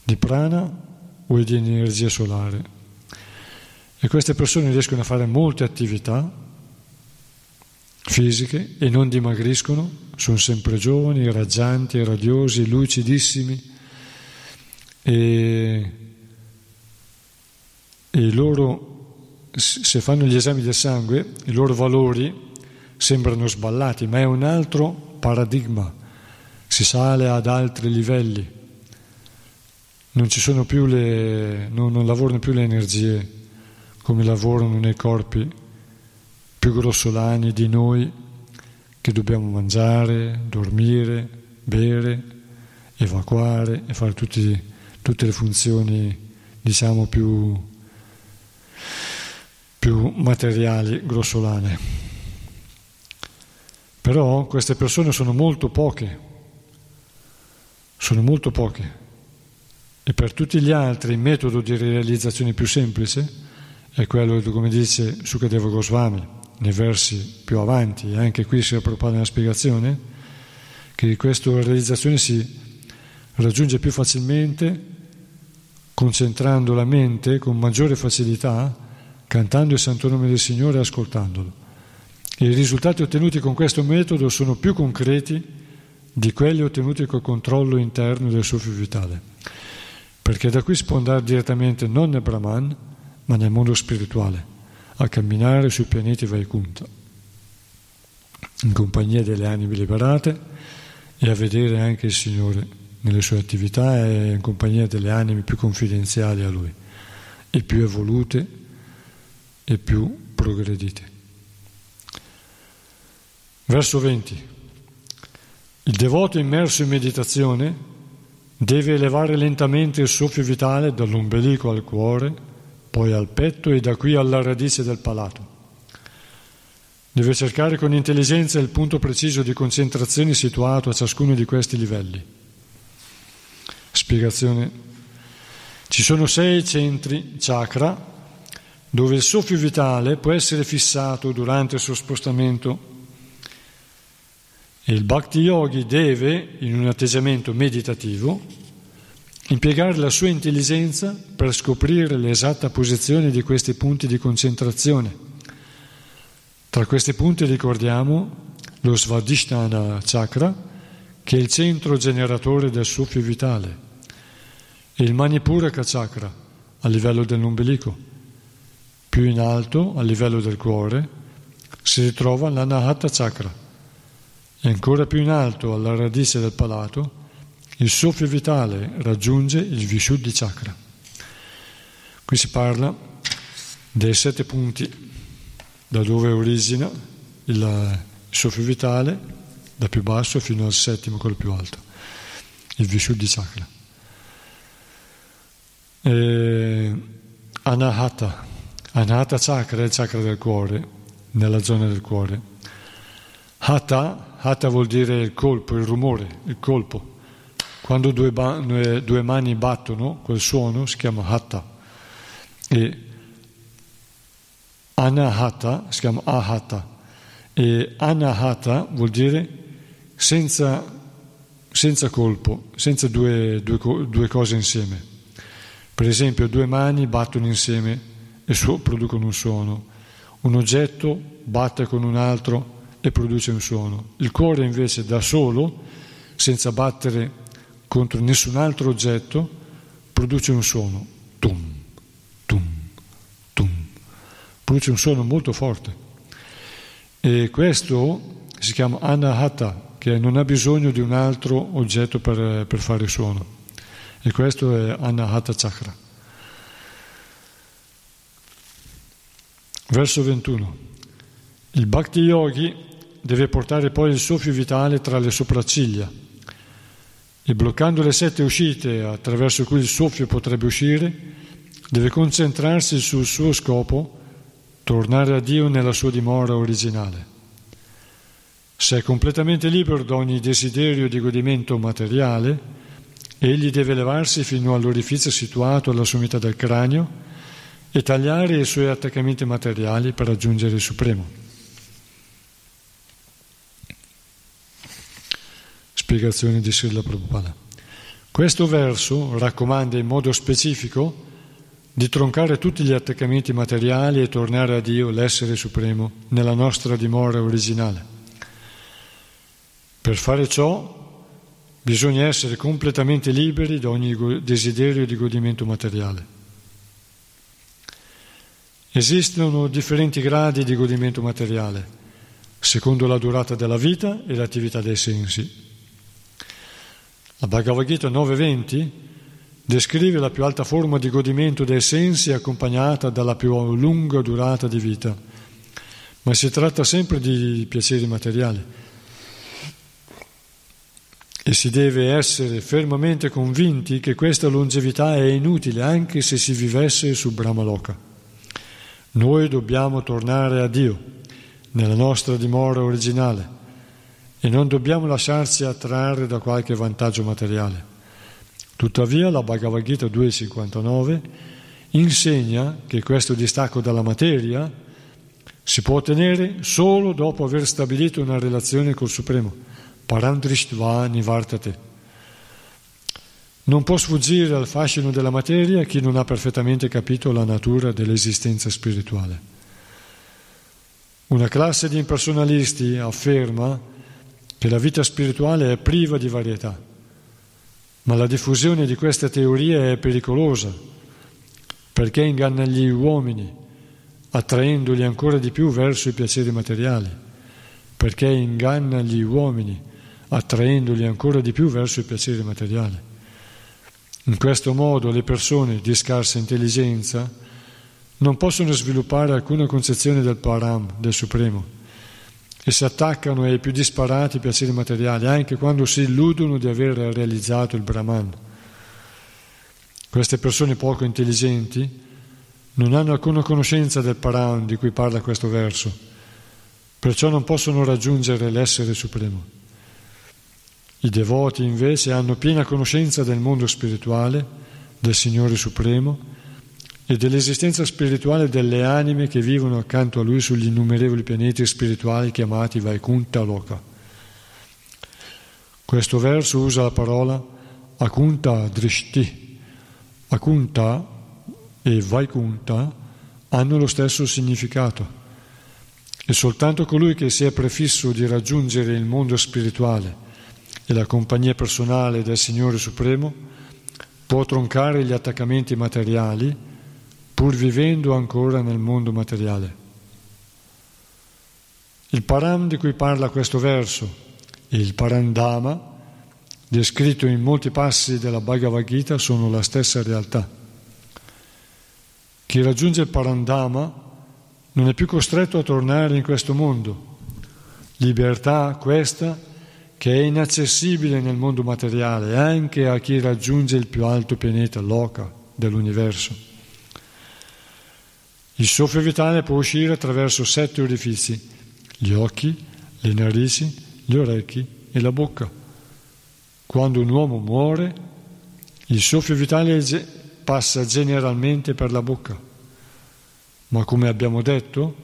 di prana o di energia solare. E queste persone riescono a fare molte attività fisiche e non dimagriscono, sono sempre giovani, raggianti, radiosi, lucidissimi. E, i loro se fanno gli esami del sangue, i loro valori sembrano sballati, ma è un altro paradigma, si sale ad altri livelli, non, ci sono più le, non, non lavorano più le energie come lavorano nei corpi più grossolani di noi che dobbiamo mangiare, dormire, bere, evacuare e fare tutti, tutte le funzioni diciamo più più materiali, grossolane. Però queste persone sono molto poche, sono molto poche. E per tutti gli altri il metodo di realizzazione più semplice è quello, come dice Sukadeva Goswami, nei versi più avanti, e anche qui si propone una spiegazione, che questa realizzazione si raggiunge più facilmente concentrando la mente con maggiore facilità cantando il santo nome del Signore e ascoltandolo. I risultati ottenuti con questo metodo sono più concreti di quelli ottenuti col controllo interno del soffio vitale, perché da qui si può andare direttamente non nel Brahman, ma nel mondo spirituale, a camminare sui pianeti Vaikunta, in compagnia delle anime liberate e a vedere anche il Signore nelle sue attività e in compagnia delle anime più confidenziali a Lui e più evolute e più progredite. Verso 20. Il devoto immerso in meditazione deve elevare lentamente il soffio vitale dall'ombelico al cuore, poi al petto e da qui alla radice del palato. Deve cercare con intelligenza il punto preciso di concentrazione situato a ciascuno di questi livelli. Spiegazione. Ci sono sei centri chakra dove il soffio vitale può essere fissato durante il suo spostamento il Bhakti Yogi deve, in un atteggiamento meditativo, impiegare la sua intelligenza per scoprire l'esatta posizione di questi punti di concentrazione. Tra questi punti ricordiamo lo Svadhisthana Chakra, che è il centro generatore del soffio vitale, e il Manipuraka Chakra, a livello dell'ombelico. Più in alto, a livello del cuore, si ritrova l'Anahata Chakra e ancora più in alto, alla radice del palato, il soffio vitale raggiunge il Vishuddhi Chakra. Qui si parla dei sette punti da dove origina il, soffio vitale, da più basso fino al settimo, quello più alto, il Vishuddhi Chakra. E Anahata, Anahata Chakra è il chakra del cuore, nella zona del cuore. Hata Hata vuol dire il colpo, il rumore, il colpo. Quando due, ba- due mani battono, quel suono si chiama Hata. E Anahata si chiama Ahata. E Anahata vuol dire senza, senza colpo, senza due, due, due, cose insieme. Per esempio, due mani battono insieme e su- producono un suono. Un oggetto batte con un altro e produce un suono. Il cuore invece da solo, senza battere contro nessun altro oggetto, produce un suono. Tum, tum, tum. Produce un suono molto forte. E questo si chiama anahata, che non ha bisogno di un altro oggetto per, per fare suono. E questo è anahata chakra. Verso 21. Il Bhakti Yogi deve portare poi il soffio vitale tra le sopracciglia e bloccando le sette uscite attraverso cui il soffio potrebbe uscire, deve concentrarsi sul suo scopo, tornare a Dio nella sua dimora originale. Se è completamente libero da ogni desiderio di godimento materiale, egli deve levarsi fino all'orifizio situato alla sommità del cranio e tagliare i suoi attaccamenti materiali per raggiungere il Supremo. Spiegazione di Srila Prabhupada. Questo verso raccomanda in modo specifico di troncare tutti gli attaccamenti materiali e tornare a Dio, l'essere supremo, nella nostra dimora originale. Per fare ciò bisogna essere completamente liberi da ogni desiderio di godimento materiale. Esistono differenti gradi di godimento materiale, secondo la durata della vita e l'attività dei sensi. La Bhagavad Gita 9.20 descrive la più alta forma di godimento dei sensi accompagnata dalla più lunga durata di vita, ma si tratta sempre di piaceri materiali e si deve essere fermamente convinti che questa longevità è inutile anche se si vivesse su Brahmaloka. Noi dobbiamo tornare a Dio, nella nostra dimora originale e non dobbiamo lasciarci attrarre da qualche vantaggio materiale. Tuttavia la Bhagavad Gita 2.59 insegna che questo distacco dalla materia si può ottenere solo dopo aver stabilito una relazione col Supremo, parandrishtva nivartate. Non può sfuggire al fascino della materia chi non ha perfettamente capito la natura dell'esistenza spirituale. Una classe di impersonalisti afferma che la vita spirituale è priva di varietà, ma la diffusione di queste teorie è pericolosa perché inganna gli uomini attraendoli ancora di più verso i piaceri materiali, perché inganna gli uomini, attraendoli ancora di più verso i piaceri materiali. In questo modo le persone di scarsa intelligenza non possono sviluppare alcuna concezione del Param, del Supremo, e si attaccano ai più disparati piaceri materiali, anche quando si illudono di aver realizzato il Brahman. Queste persone poco intelligenti non hanno alcuna conoscenza del Paran di cui parla questo verso, perciò non possono raggiungere l'essere supremo. I devoti invece hanno piena conoscenza del mondo spirituale, del Signore Supremo e dell'esistenza spirituale delle anime che vivono accanto a Lui sugli innumerevoli pianeti spirituali chiamati Vaikunta Loka. Questo verso usa la parola Akunta Drishti. Akunta e Vaikunta hanno lo stesso significato. E soltanto colui che si è prefisso di raggiungere il mondo spirituale e la compagnia personale del Signore Supremo può troncare gli attaccamenti materiali pur vivendo ancora nel mondo materiale. Il param di cui parla questo verso il parandama, descritto in molti passi della Bhagavad Gita, sono la stessa realtà. Chi raggiunge il Parandama non è più costretto a tornare in questo mondo. Libertà questa che è inaccessibile nel mondo materiale anche a chi raggiunge il più alto pianeta Loka dell'universo. Il soffio vitale può uscire attraverso sette orifici, gli occhi, le narici, gli orecchi e la bocca. Quando un uomo muore, il soffio vitale passa generalmente per la bocca. Ma come abbiamo detto,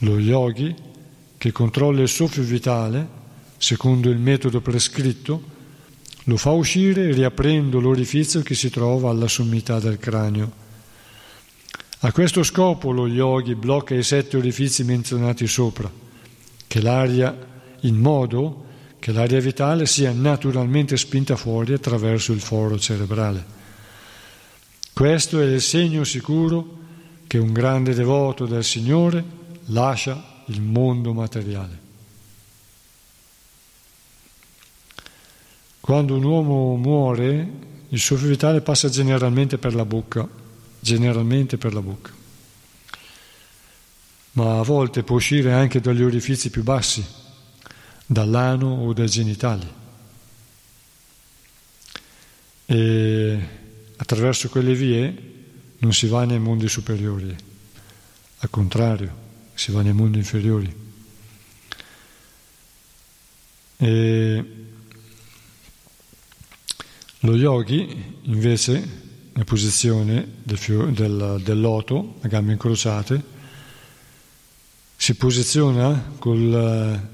lo yogi, che controlla il soffio vitale, secondo il metodo prescritto, lo fa uscire riaprendo l'orifizio che si trova alla sommità del cranio. A questo scopo lo yogi blocca i sette orifizi menzionati sopra, che l'aria, in modo che l'aria vitale sia naturalmente spinta fuori attraverso il foro cerebrale. Questo è il segno sicuro che un grande devoto del Signore lascia il mondo materiale. Quando un uomo muore, il suo vitale passa generalmente per la bocca, generalmente per la bocca, ma a volte può uscire anche dagli orifizi più bassi, dall'ano o dai genitali. E Attraverso quelle vie non si va nei mondi superiori, al contrario, si va nei mondi inferiori. E lo yogi, invece, nella posizione del, fio- del, del loto, a gambe incrociate, si posiziona col,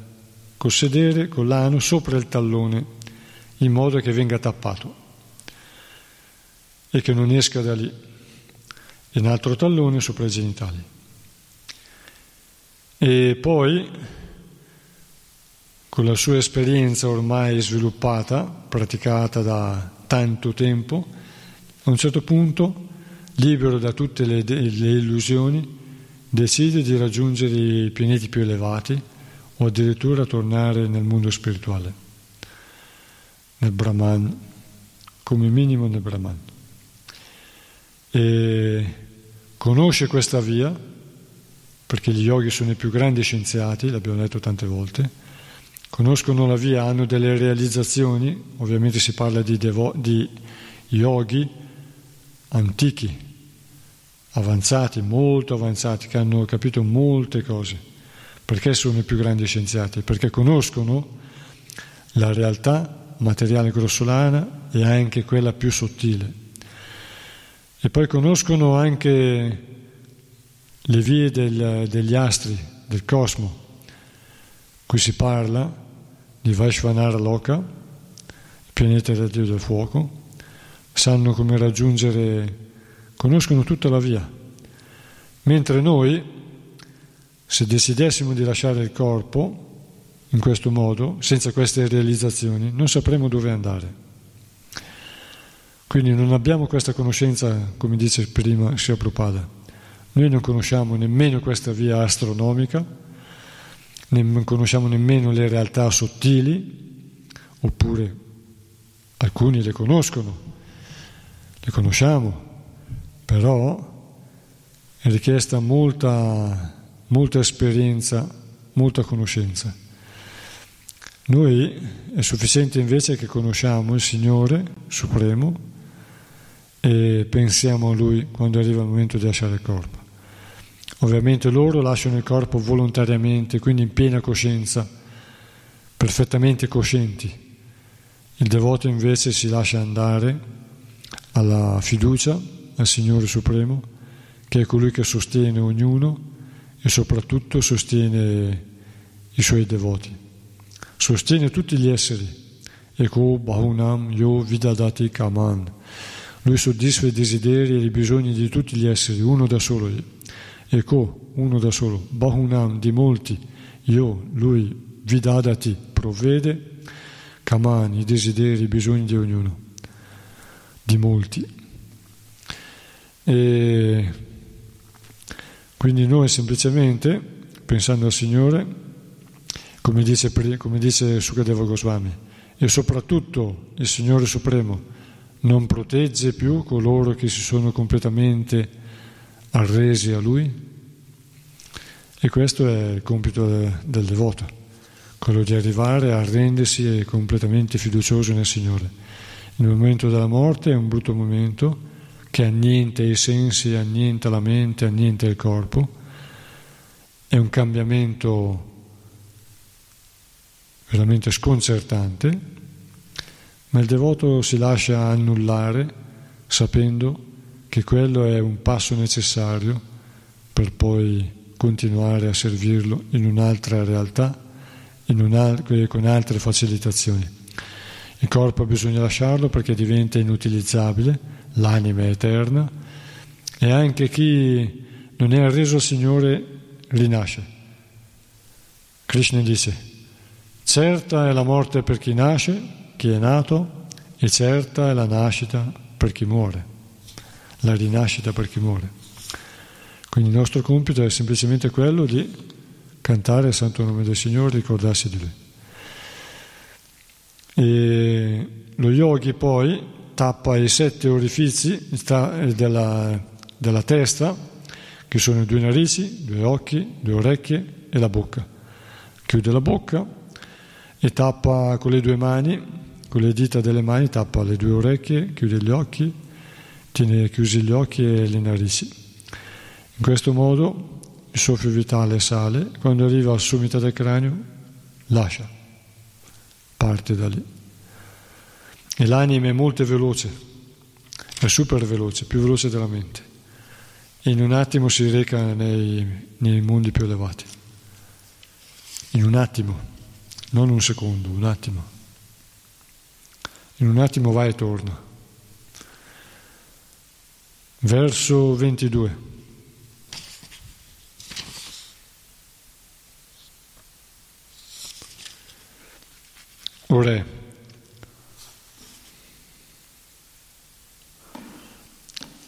col sedere, con l'ano, sopra il tallone, in modo che venga tappato e che non esca da lì. E un altro tallone sopra i genitali. E poi, con la sua esperienza ormai sviluppata, praticata da tanto tempo, a un certo punto, libero da tutte le, le illusioni, decide di raggiungere i pianeti più elevati o addirittura tornare nel mondo spirituale, nel Brahman, come minimo nel Brahman. E conosce questa via, perché gli yogi sono i più grandi scienziati, l'abbiamo detto tante volte, conoscono la via, hanno delle realizzazioni, ovviamente si parla di, devo- di yogi antichi, avanzati, molto avanzati, che hanno capito molte cose. Perché sono i più grandi scienziati? Perché conoscono la realtà materiale grossolana e anche quella più sottile. E poi conoscono anche le vie del, degli astri, del cosmo. Qui si parla di Vaishvanara Loka, il pianeta del Dio del fuoco, sanno come raggiungere, conoscono tutta la via. Mentre noi, se decidessimo di lasciare il corpo in questo modo, senza queste realizzazioni, non sapremo dove andare. Quindi non abbiamo questa conoscenza, come dice prima Sia Prabhupada, Noi non conosciamo nemmeno questa via astronomica, non conosciamo nemmeno le realtà sottili, oppure alcuni le conoscono, le conosciamo, però è richiesta molta, molta esperienza, molta conoscenza. Noi è sufficiente invece che conosciamo il Signore Supremo e pensiamo a Lui quando arriva il momento di lasciare il corpo. Ovviamente loro lasciano il corpo volontariamente, quindi in piena coscienza, perfettamente coscienti. Il devoto invece si lascia andare alla fiducia al Signore Supremo, che è colui che sostiene ognuno e soprattutto sostiene i suoi devoti. Sostiene tutti gli esseri. Eko Bahunam Yo Vidadati Kaman. Lui soddisfa i desideri e i bisogni di tutti gli esseri, uno da solo. Ecco, uno da solo, Bahunam di molti, io, lui, Vidadati, provvede, Kamani, i desideri, i bisogni di ognuno, di molti. E quindi noi semplicemente, pensando al Signore, come dice, come dice Sukadeva Goswami, e soprattutto il Signore Supremo non protegge più coloro che si sono completamente arresi a Lui? E questo è il compito del devoto, quello di arrivare a rendersi completamente fiducioso nel Signore. Il momento della morte è un brutto momento che annienta i sensi, annienta la mente, annienta il corpo, è un cambiamento veramente sconcertante, ma il devoto si lascia annullare sapendo che quello è un passo necessario per poi continuare a servirlo in un'altra realtà, in un con altre facilitazioni. Il corpo bisogna lasciarlo perché diventa inutilizzabile, l'anima è eterna e anche chi non è arreso al Signore rinasce. Krishna dice, certa è la morte per chi nasce, chi è nato, e certa è la nascita per chi muore la rinascita per chi muore. Quindi il nostro compito è semplicemente quello di cantare il santo nome del Signore, ricordarsi di Lui. E lo yogi poi tappa i sette orifizi della, della testa, che sono due narici, due occhi, due orecchie e la bocca. Chiude la bocca e tappa con le due mani, con le dita delle mani, tappa le due orecchie, chiude gli occhi tiene chiusi gli occhi e le narici. In questo modo il soffio vitale sale, quando arriva al sommità del cranio lascia, parte da lì. E l'anima è molto veloce, è super veloce, più veloce della mente. In un attimo si reca nei, nei mondi più elevati. In un attimo, non un secondo, un attimo. In un attimo va e torna. Verso 22. O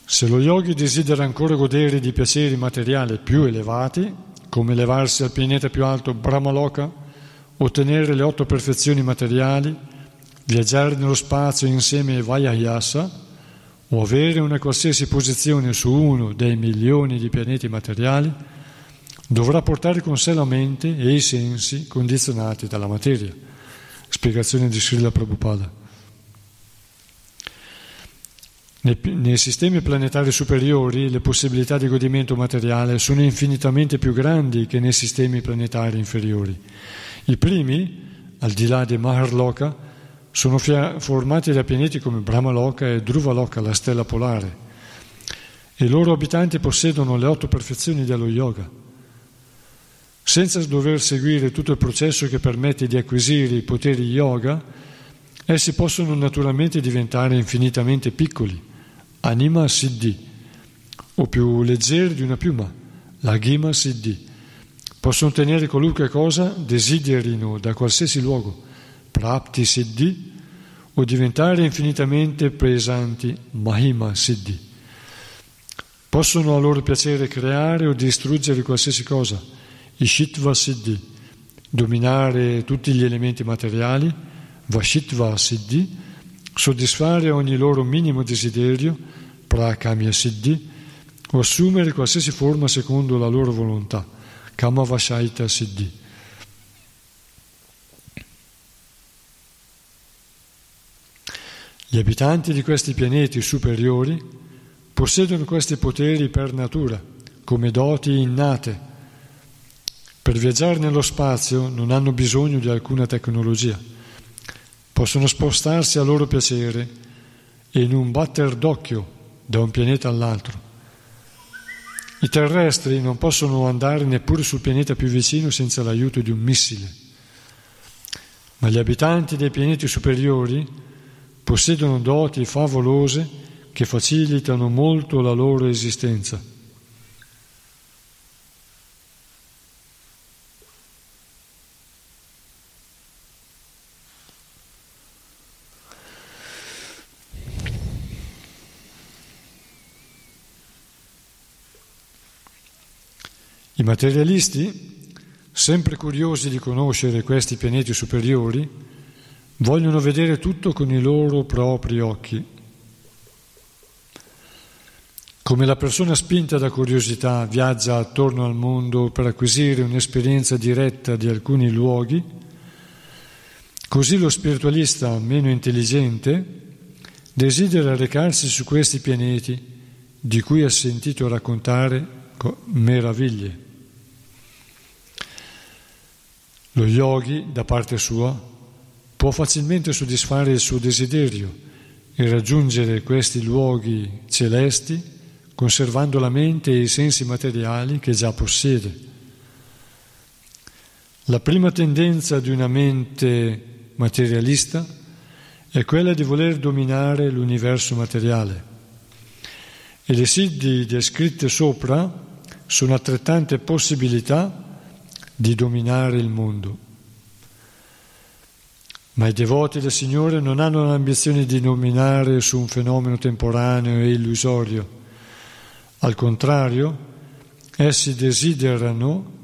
se lo yogi desidera ancora godere di piaceri materiali più elevati, come elevarsi al pianeta più alto Brahmaloka, ottenere le otto perfezioni materiali, viaggiare nello spazio insieme ai Vayayasa, o avere una qualsiasi posizione su uno dei milioni di pianeti materiali, dovrà portare con sé la mente e i sensi condizionati dalla materia. Spiegazione di Srila Prabhupada. Nei, nei, sistemi planetari superiori le possibilità di godimento materiale sono infinitamente più grandi che nei sistemi planetari inferiori. I primi, al di là di Maharloka, sono formati da pianeti come Brahmaloka e Druvaloka, la stella polare, e i loro abitanti possiedono le otto perfezioni dello yoga. Senza dover seguire tutto il processo che permette di acquisire i poteri yoga, essi possono naturalmente diventare infinitamente piccoli, anima siddhi, o più leggeri di una piuma, la ghima siddhi. Possono ottenere qualunque cosa desiderino da qualsiasi luogo prapti siddhi, o diventare infinitamente pesanti, mahima siddhi. Possono a loro piacere creare o distruggere qualsiasi cosa, Ishitva Siddhi, dominare tutti gli elementi materiali, Vashitva Siddhi, soddisfare ogni loro minimo desiderio, Prakamya Siddhi, o assumere qualsiasi forma secondo la loro volontà, Kamavashaita Siddhi. Gli abitanti di questi pianeti superiori possiedono questi poteri per natura, come doti innate. Per viaggiare nello spazio non hanno bisogno di alcuna tecnologia. Possono spostarsi a loro piacere e in un batter d'occhio da un pianeta all'altro. I terrestri non possono andare neppure sul pianeta più vicino senza l'aiuto di un missile, ma gli abitanti dei pianeti superiori possiedono doti favolose che facilitano molto la loro esistenza. I materialisti, sempre curiosi di conoscere questi pianeti superiori, vogliono vedere tutto con i loro propri occhi. Come la persona spinta da curiosità viaggia attorno al mondo per acquisire un'esperienza diretta di alcuni luoghi, così lo spiritualista meno intelligente desidera recarsi su questi pianeti di cui ha sentito raccontare meraviglie. Lo yogi, da parte sua, può facilmente soddisfare il suo desiderio e raggiungere questi luoghi celesti conservando la mente e i sensi materiali che già possiede. La prima tendenza di una mente materialista è quella di voler dominare l'universo materiale e le siddhi descritte sopra sono altrettante possibilità di dominare il mondo. Ma i devoti del Signore non hanno l'ambizione di dominare su un fenomeno temporaneo e illusorio. Al contrario, essi desiderano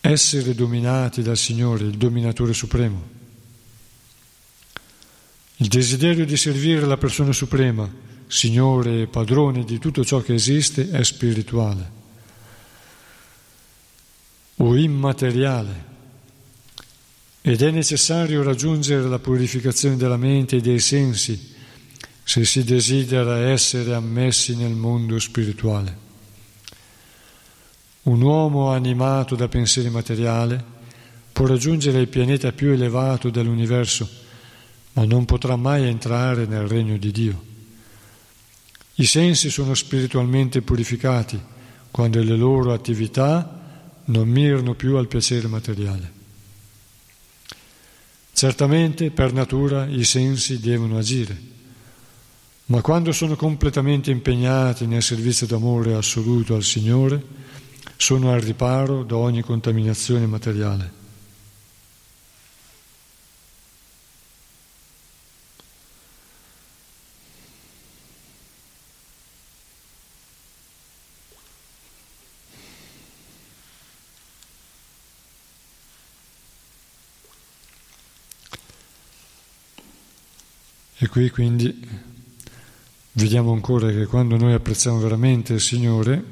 essere dominati dal Signore, il dominatore supremo. Il desiderio di servire la persona suprema, Signore e padrone di tutto ciò che esiste, è spirituale o immateriale ed è necessario raggiungere la purificazione della mente e dei sensi se si desidera essere ammessi nel mondo spirituale. Un uomo animato da pensieri materiali può raggiungere il pianeta più elevato dell'universo, ma non potrà mai entrare nel regno di Dio. I sensi sono spiritualmente purificati quando le loro attività non mirano più al piacere materiale. Certamente per natura i sensi devono agire, ma quando sono completamente impegnati nel servizio d'amore assoluto al Signore, sono al riparo da ogni contaminazione materiale. Qui quindi vediamo ancora che quando noi apprezziamo veramente il Signore,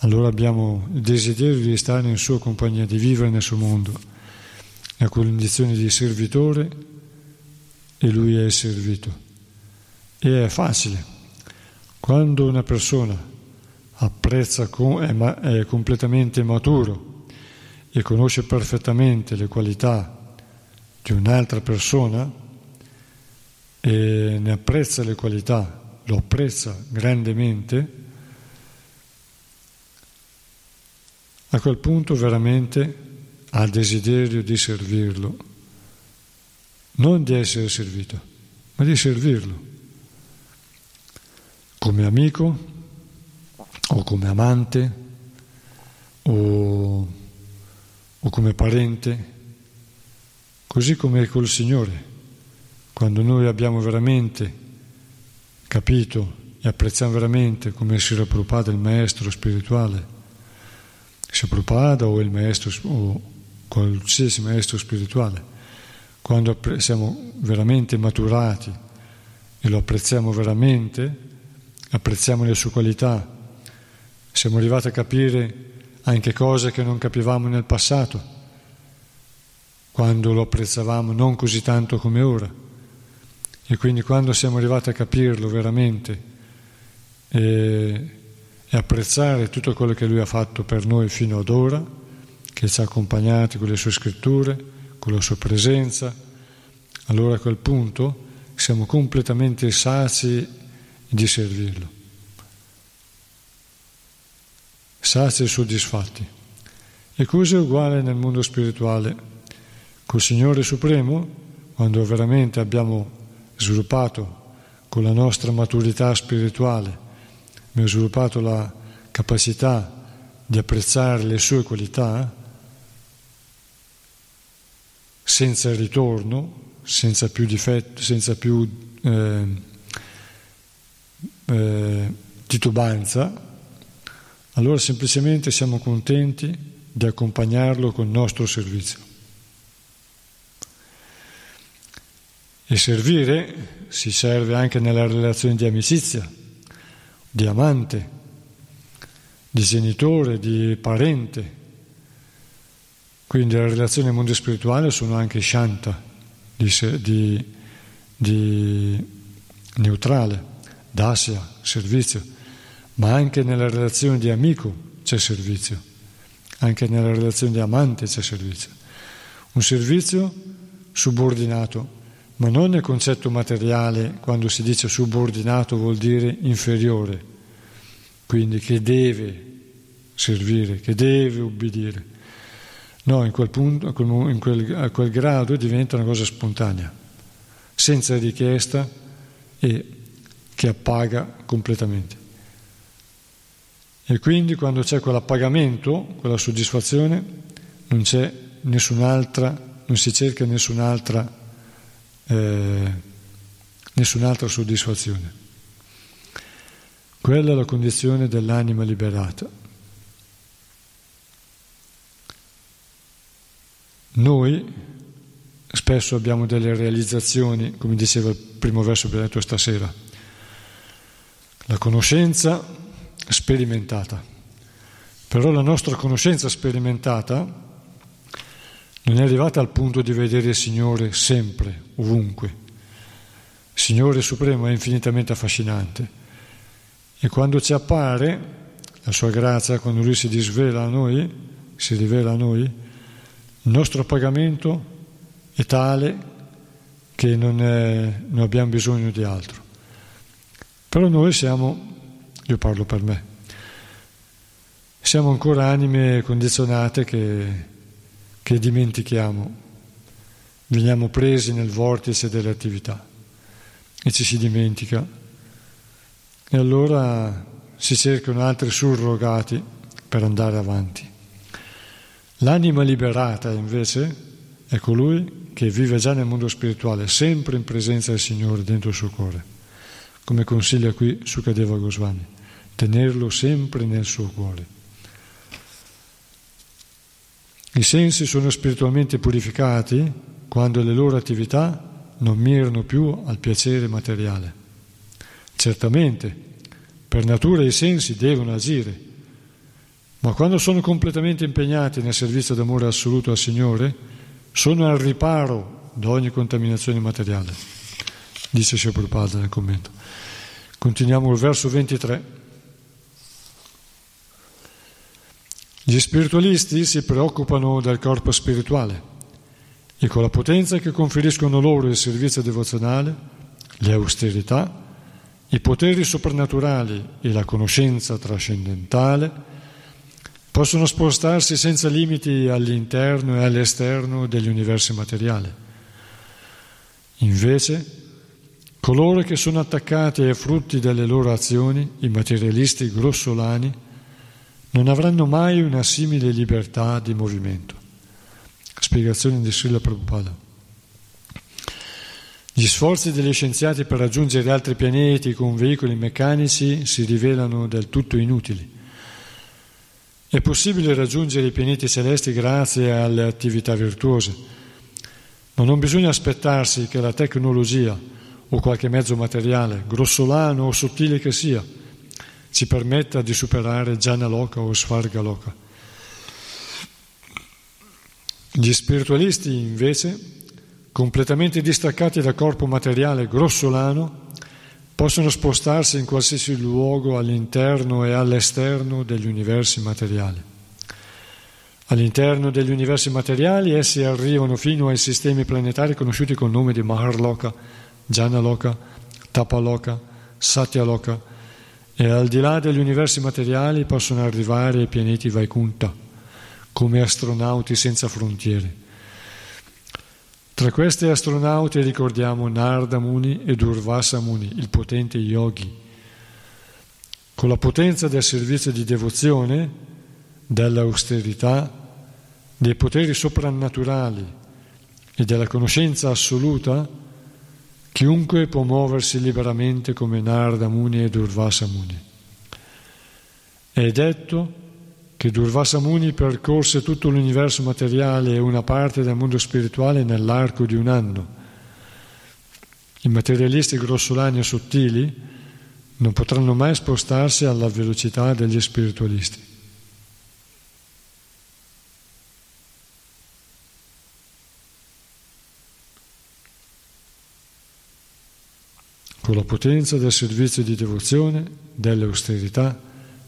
allora abbiamo il desiderio di stare in sua compagnia, di vivere nel suo mondo, a condizione di servitore e lui è servito. E è facile. Quando una persona apprezza, è completamente maturo e conosce perfettamente le qualità di un'altra persona, e ne apprezza le qualità, lo apprezza grandemente, a quel punto veramente ha desiderio di servirlo, non di essere servito, ma di servirlo, come amico o come amante o, o come parente, così come col Signore. Quando noi abbiamo veramente capito e apprezziamo veramente come si Prabhupada il maestro spirituale, sia Prabhupada o il maestro o qualsiasi maestro spirituale, quando siamo veramente maturati e lo apprezziamo veramente, apprezziamo le sue qualità, siamo arrivati a capire anche cose che non capivamo nel passato, quando lo apprezzavamo non così tanto come ora. E quindi quando siamo arrivati a capirlo veramente e, e apprezzare tutto quello che lui ha fatto per noi fino ad ora, che ci ha accompagnati con le sue scritture, con la sua presenza, allora a quel punto siamo completamente sazi di servirlo, sazi e soddisfatti. E così è uguale nel mondo spirituale. Col Signore Supremo, quando veramente abbiamo sviluppato con la nostra maturità spirituale, abbiamo sviluppato la capacità di apprezzare le sue qualità senza ritorno, senza più difetto, senza più eh, eh, titubanza, allora semplicemente siamo contenti di accompagnarlo con il nostro servizio. E servire si serve anche nella relazione di amicizia, di amante, di genitore, di parente. Quindi le relazioni nel mondo spirituale sono anche shanta, di, di, di neutrale, dasya, servizio, ma anche nella relazione di amico c'è servizio, anche nella relazione di amante c'è servizio. Un servizio subordinato ma non nel concetto materiale, quando si dice subordinato vuol dire inferiore, quindi che deve servire, che deve ubbidire. No, in quel, punto, in quel, a quel grado diventa una cosa spontanea, senza richiesta e che appaga completamente. E quindi quando c'è quell'appagamento, quella soddisfazione, non c'è nessun'altra, non si cerca nessun'altra eh, nessun'altra soddisfazione. Quella è la condizione dell'anima liberata. Noi spesso abbiamo delle realizzazioni, come diceva il primo verso che detto stasera, la conoscenza sperimentata. Però la nostra conoscenza sperimentata non è arrivata al punto di vedere il Signore sempre, ovunque. Signore Supremo è infinitamente affascinante e quando ci appare la sua grazia, quando Lui si disvela a noi, si rivela a noi, il nostro pagamento è tale che non, è, non abbiamo bisogno di altro. Però noi siamo, io parlo per me, siamo ancora anime condizionate che che dimentichiamo, veniamo presi nel vortice delle attività e ci si dimentica. E allora si cercano altri surrogati per andare avanti. L'anima liberata invece è colui che vive già nel mondo spirituale, sempre in presenza del Signore dentro il suo cuore, come consiglia qui Sukadeva Goswami, tenerlo sempre nel suo cuore. I sensi sono spiritualmente purificati quando le loro attività non mirano più al piacere materiale. Certamente, per natura i sensi devono agire, ma quando sono completamente impegnati nel servizio d'amore assoluto al Signore, sono al riparo da ogni contaminazione materiale, dice Prabhupada nel commento. Continuiamo il verso 23. Gli spiritualisti si preoccupano del corpo spirituale e con la potenza che conferiscono loro il servizio devozionale, le austerità, i poteri soprannaturali e la conoscenza trascendentale possono spostarsi senza limiti all'interno e all'esterno degli universi materiali. Invece, coloro che sono attaccati ai frutti delle loro azioni, i materialisti grossolani, non avranno mai una simile libertà di movimento. Spiegazione di Srila Prabhupada. Gli sforzi degli scienziati per raggiungere altri pianeti con veicoli meccanici si rivelano del tutto inutili. È possibile raggiungere i pianeti celesti grazie alle attività virtuose, ma non bisogna aspettarsi che la tecnologia o qualche mezzo materiale, grossolano o sottile che sia, ci permetta di superare Loka o Svarga Loka. Gli spiritualisti invece completamente distaccati dal corpo materiale grossolano, possono spostarsi in qualsiasi luogo all'interno e all'esterno degli universi materiali. All'interno degli universi materiali essi arrivano fino ai sistemi planetari conosciuti col nome di Maharloka, Janaloka, Tapaloka, Satyaloka e al di là degli universi materiali possono arrivare ai pianeti Vaikunta come astronauti senza frontiere. Tra questi astronauti ricordiamo Narda Muni e Durvasa Muni, il potente yogi. Con la potenza del servizio di devozione, dell'austerità, dei poteri soprannaturali e della conoscenza assoluta, chiunque può muoversi liberamente come Narda Muni e Durvasa Muni. È detto che Durvasa Muni percorse tutto l'universo materiale e una parte del mondo spirituale nell'arco di un anno. I materialisti grossolani e sottili non potranno mai spostarsi alla velocità degli spiritualisti. Con la potenza del servizio di devozione, dell'austerità,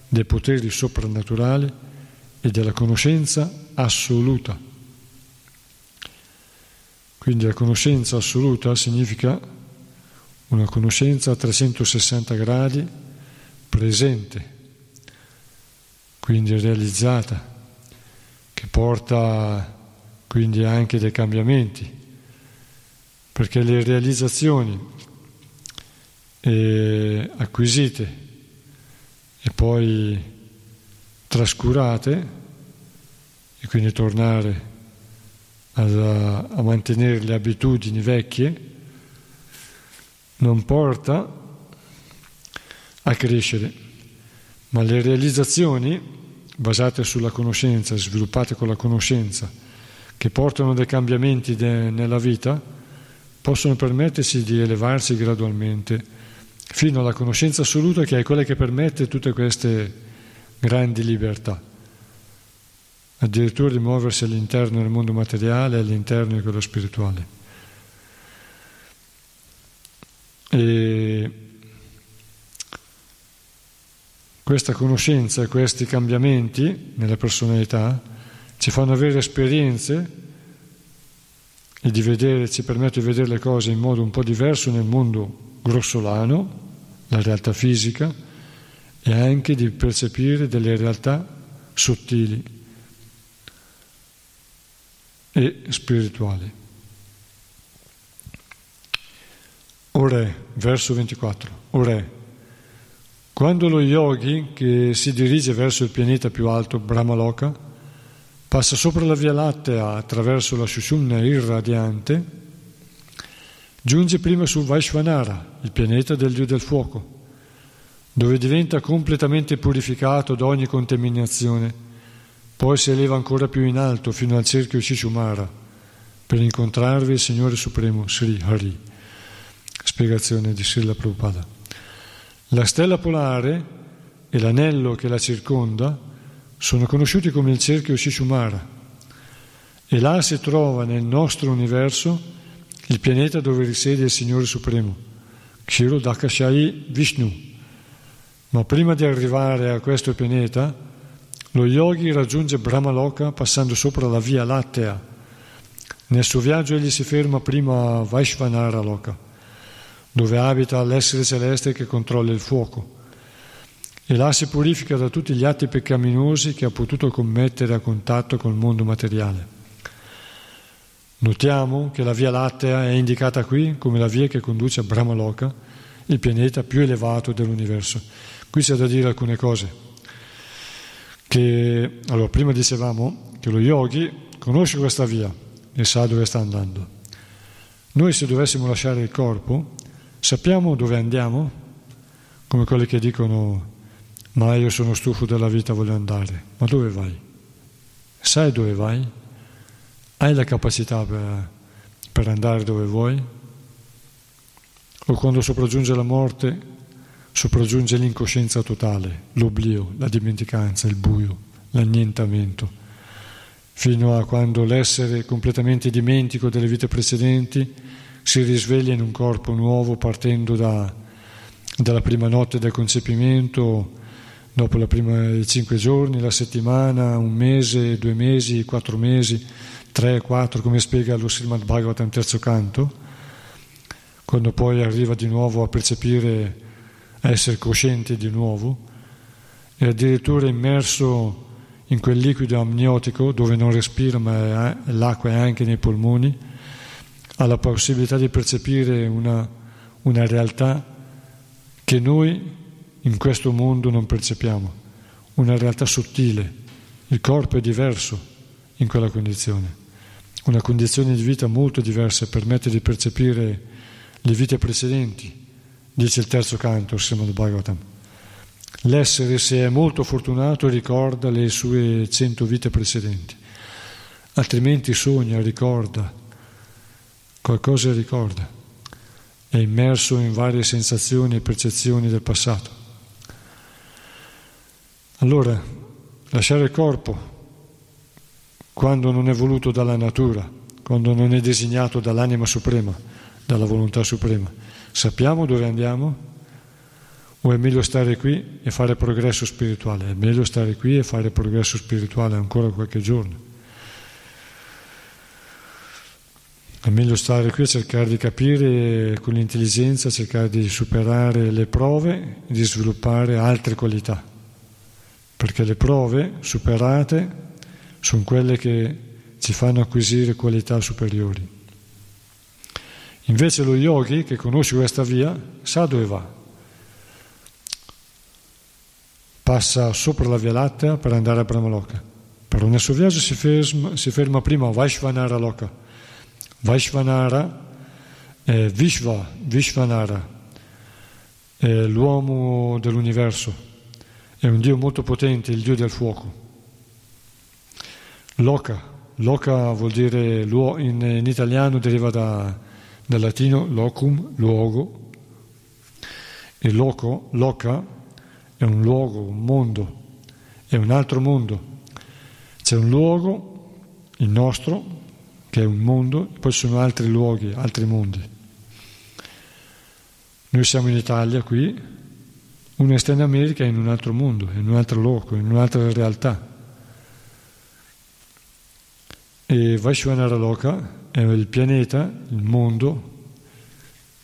dei poteri soprannaturali e della conoscenza assoluta. Quindi la conoscenza assoluta significa una conoscenza a 360 gradi presente, quindi realizzata, che porta quindi anche dei cambiamenti, perché le realizzazioni eh, acquisite e poi trascurate e quindi tornare a, a mantenere le abitudini vecchie non porta a crescere, ma le realizzazioni basate sulla conoscenza, sviluppate con la conoscenza, che portano dei cambiamenti de, nella vita, possono permettersi di elevarsi gradualmente fino alla conoscenza assoluta che è quella che permette tutte queste grandi libertà, addirittura di muoversi all'interno del mondo materiale e all'interno di quello spirituale. E questa conoscenza e questi cambiamenti nella personalità ci fanno avere esperienze e di vedere, ci permettono di vedere le cose in modo un po' diverso nel mondo grossolano, la realtà fisica, e anche di percepire delle realtà sottili e spirituali. Ora, verso 24. Ora, quando lo yogi che si dirige verso il pianeta più alto, Brahmaloka, passa sopra la Via Lattea attraverso la Shushumna irradiante, Giunge prima su Vaishvanara, il pianeta del dio del fuoco, dove diventa completamente purificato da ogni contaminazione, poi si eleva ancora più in alto fino al cerchio Shishumara per incontrarvi il Signore Supremo Sri Hari. Spiegazione di Srila Prabhupada. La stella polare e l'anello che la circonda sono conosciuti come il cerchio Shishumara e là si trova nel nostro universo il pianeta dove risiede il Signore Supremo, Kshiro Dakashai Vishnu. Ma prima di arrivare a questo pianeta, lo yogi raggiunge Brahmaloka passando sopra la via Lattea. Nel suo viaggio egli si ferma prima a Vaishvanara Loka, dove abita l'essere celeste che controlla il fuoco. E là si purifica da tutti gli atti peccaminosi che ha potuto commettere a contatto col mondo materiale. Notiamo che la Via Lattea è indicata qui come la via che conduce a Brahmaloka, il pianeta più elevato dell'universo. Qui c'è da dire alcune cose. Che, allora, prima dicevamo che lo yogi conosce questa via e sa dove sta andando. Noi se dovessimo lasciare il corpo, sappiamo dove andiamo? Come quelli che dicono, ma io sono stufo della vita, voglio andare. Ma dove vai? Sai dove vai? Hai la capacità per, per andare dove vuoi? O quando sopraggiunge la morte, sopraggiunge l'incoscienza totale, l'oblio, la dimenticanza, il buio, l'annientamento, fino a quando l'essere completamente dimentico delle vite precedenti si risveglia in un corpo nuovo partendo da, dalla prima notte del concepimento, dopo i cinque giorni, la settimana, un mese, due mesi, quattro mesi, tre, quattro, come spiega lo Srimad Bhagavatam terzo canto, quando poi arriva di nuovo a percepire, a essere cosciente di nuovo, e addirittura immerso in quel liquido amniotico dove non respira ma l'acqua è anche nei polmoni, ha la possibilità di percepire una, una realtà che noi in questo mondo non percepiamo, una realtà sottile. Il corpo è diverso in quella condizione, una condizione di vita molto diversa permette di percepire le vite precedenti, dice il terzo canto, Srimad Bhagavatam. L'essere, se è molto fortunato, ricorda le sue cento vite precedenti, altrimenti sogna, ricorda, qualcosa ricorda, è immerso in varie sensazioni e percezioni del passato. Allora, lasciare il corpo quando non è voluto dalla natura, quando non è designato dall'anima suprema, dalla volontà suprema, sappiamo dove andiamo? O è meglio stare qui e fare progresso spirituale? È meglio stare qui e fare progresso spirituale ancora qualche giorno. È meglio stare qui e cercare di capire con l'intelligenza, cercare di superare le prove di sviluppare altre qualità. Perché le prove superate sono quelle che ci fanno acquisire qualità superiori. Invece lo yogi che conosce questa via sa dove va, passa sopra la Via Lattea per andare a Brahmaloka. Però nel suo viaggio si ferma, si ferma prima a Vaishvanara Loka. Vaishvanara è Vishva, Vishvanara, è l'uomo dell'universo, è un Dio molto potente, il Dio del fuoco. Loka, Loka vuol dire, in, in italiano deriva da, dal latino locum, luogo, e loco, loca è un luogo, un mondo, è un altro mondo. C'è un luogo, il nostro, che è un mondo, poi ci sono altri luoghi, altri mondi. Noi siamo in Italia qui, uno sta in America in un altro mondo, in un altro luogo, in un'altra realtà. E Vaishvanara Loka è il pianeta, il mondo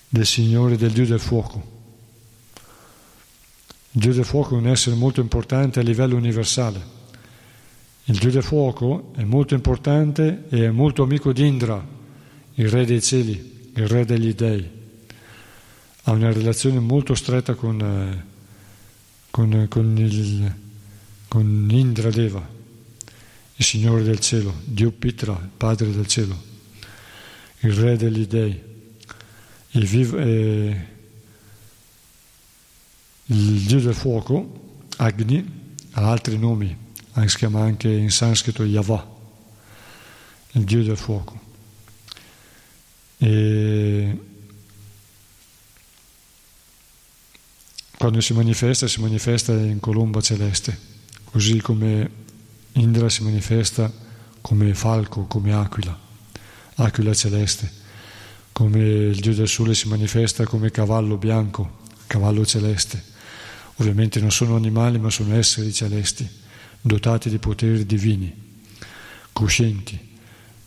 del Signore, del Dio del fuoco. Il Dio del fuoco è un essere molto importante a livello universale. Il Dio del fuoco è molto importante e è molto amico di Indra, il re dei cieli, il re degli dei. Ha una relazione molto stretta con, eh, con, con, il, con Indra Deva, il Signore del cielo, Dio Pitra, il Padre del cielo, il re degli dei. E vive, eh, il dio del fuoco, Agni, ha altri nomi, si chiama anche in sanscrito Yava, il dio del fuoco. E quando si manifesta, si manifesta in colomba celeste, così come Indra si manifesta come falco, come aquila, aquila celeste, come il dio del sole si manifesta come cavallo bianco, cavallo celeste. Ovviamente non sono animali, ma sono esseri celesti, dotati di poteri divini, coscienti,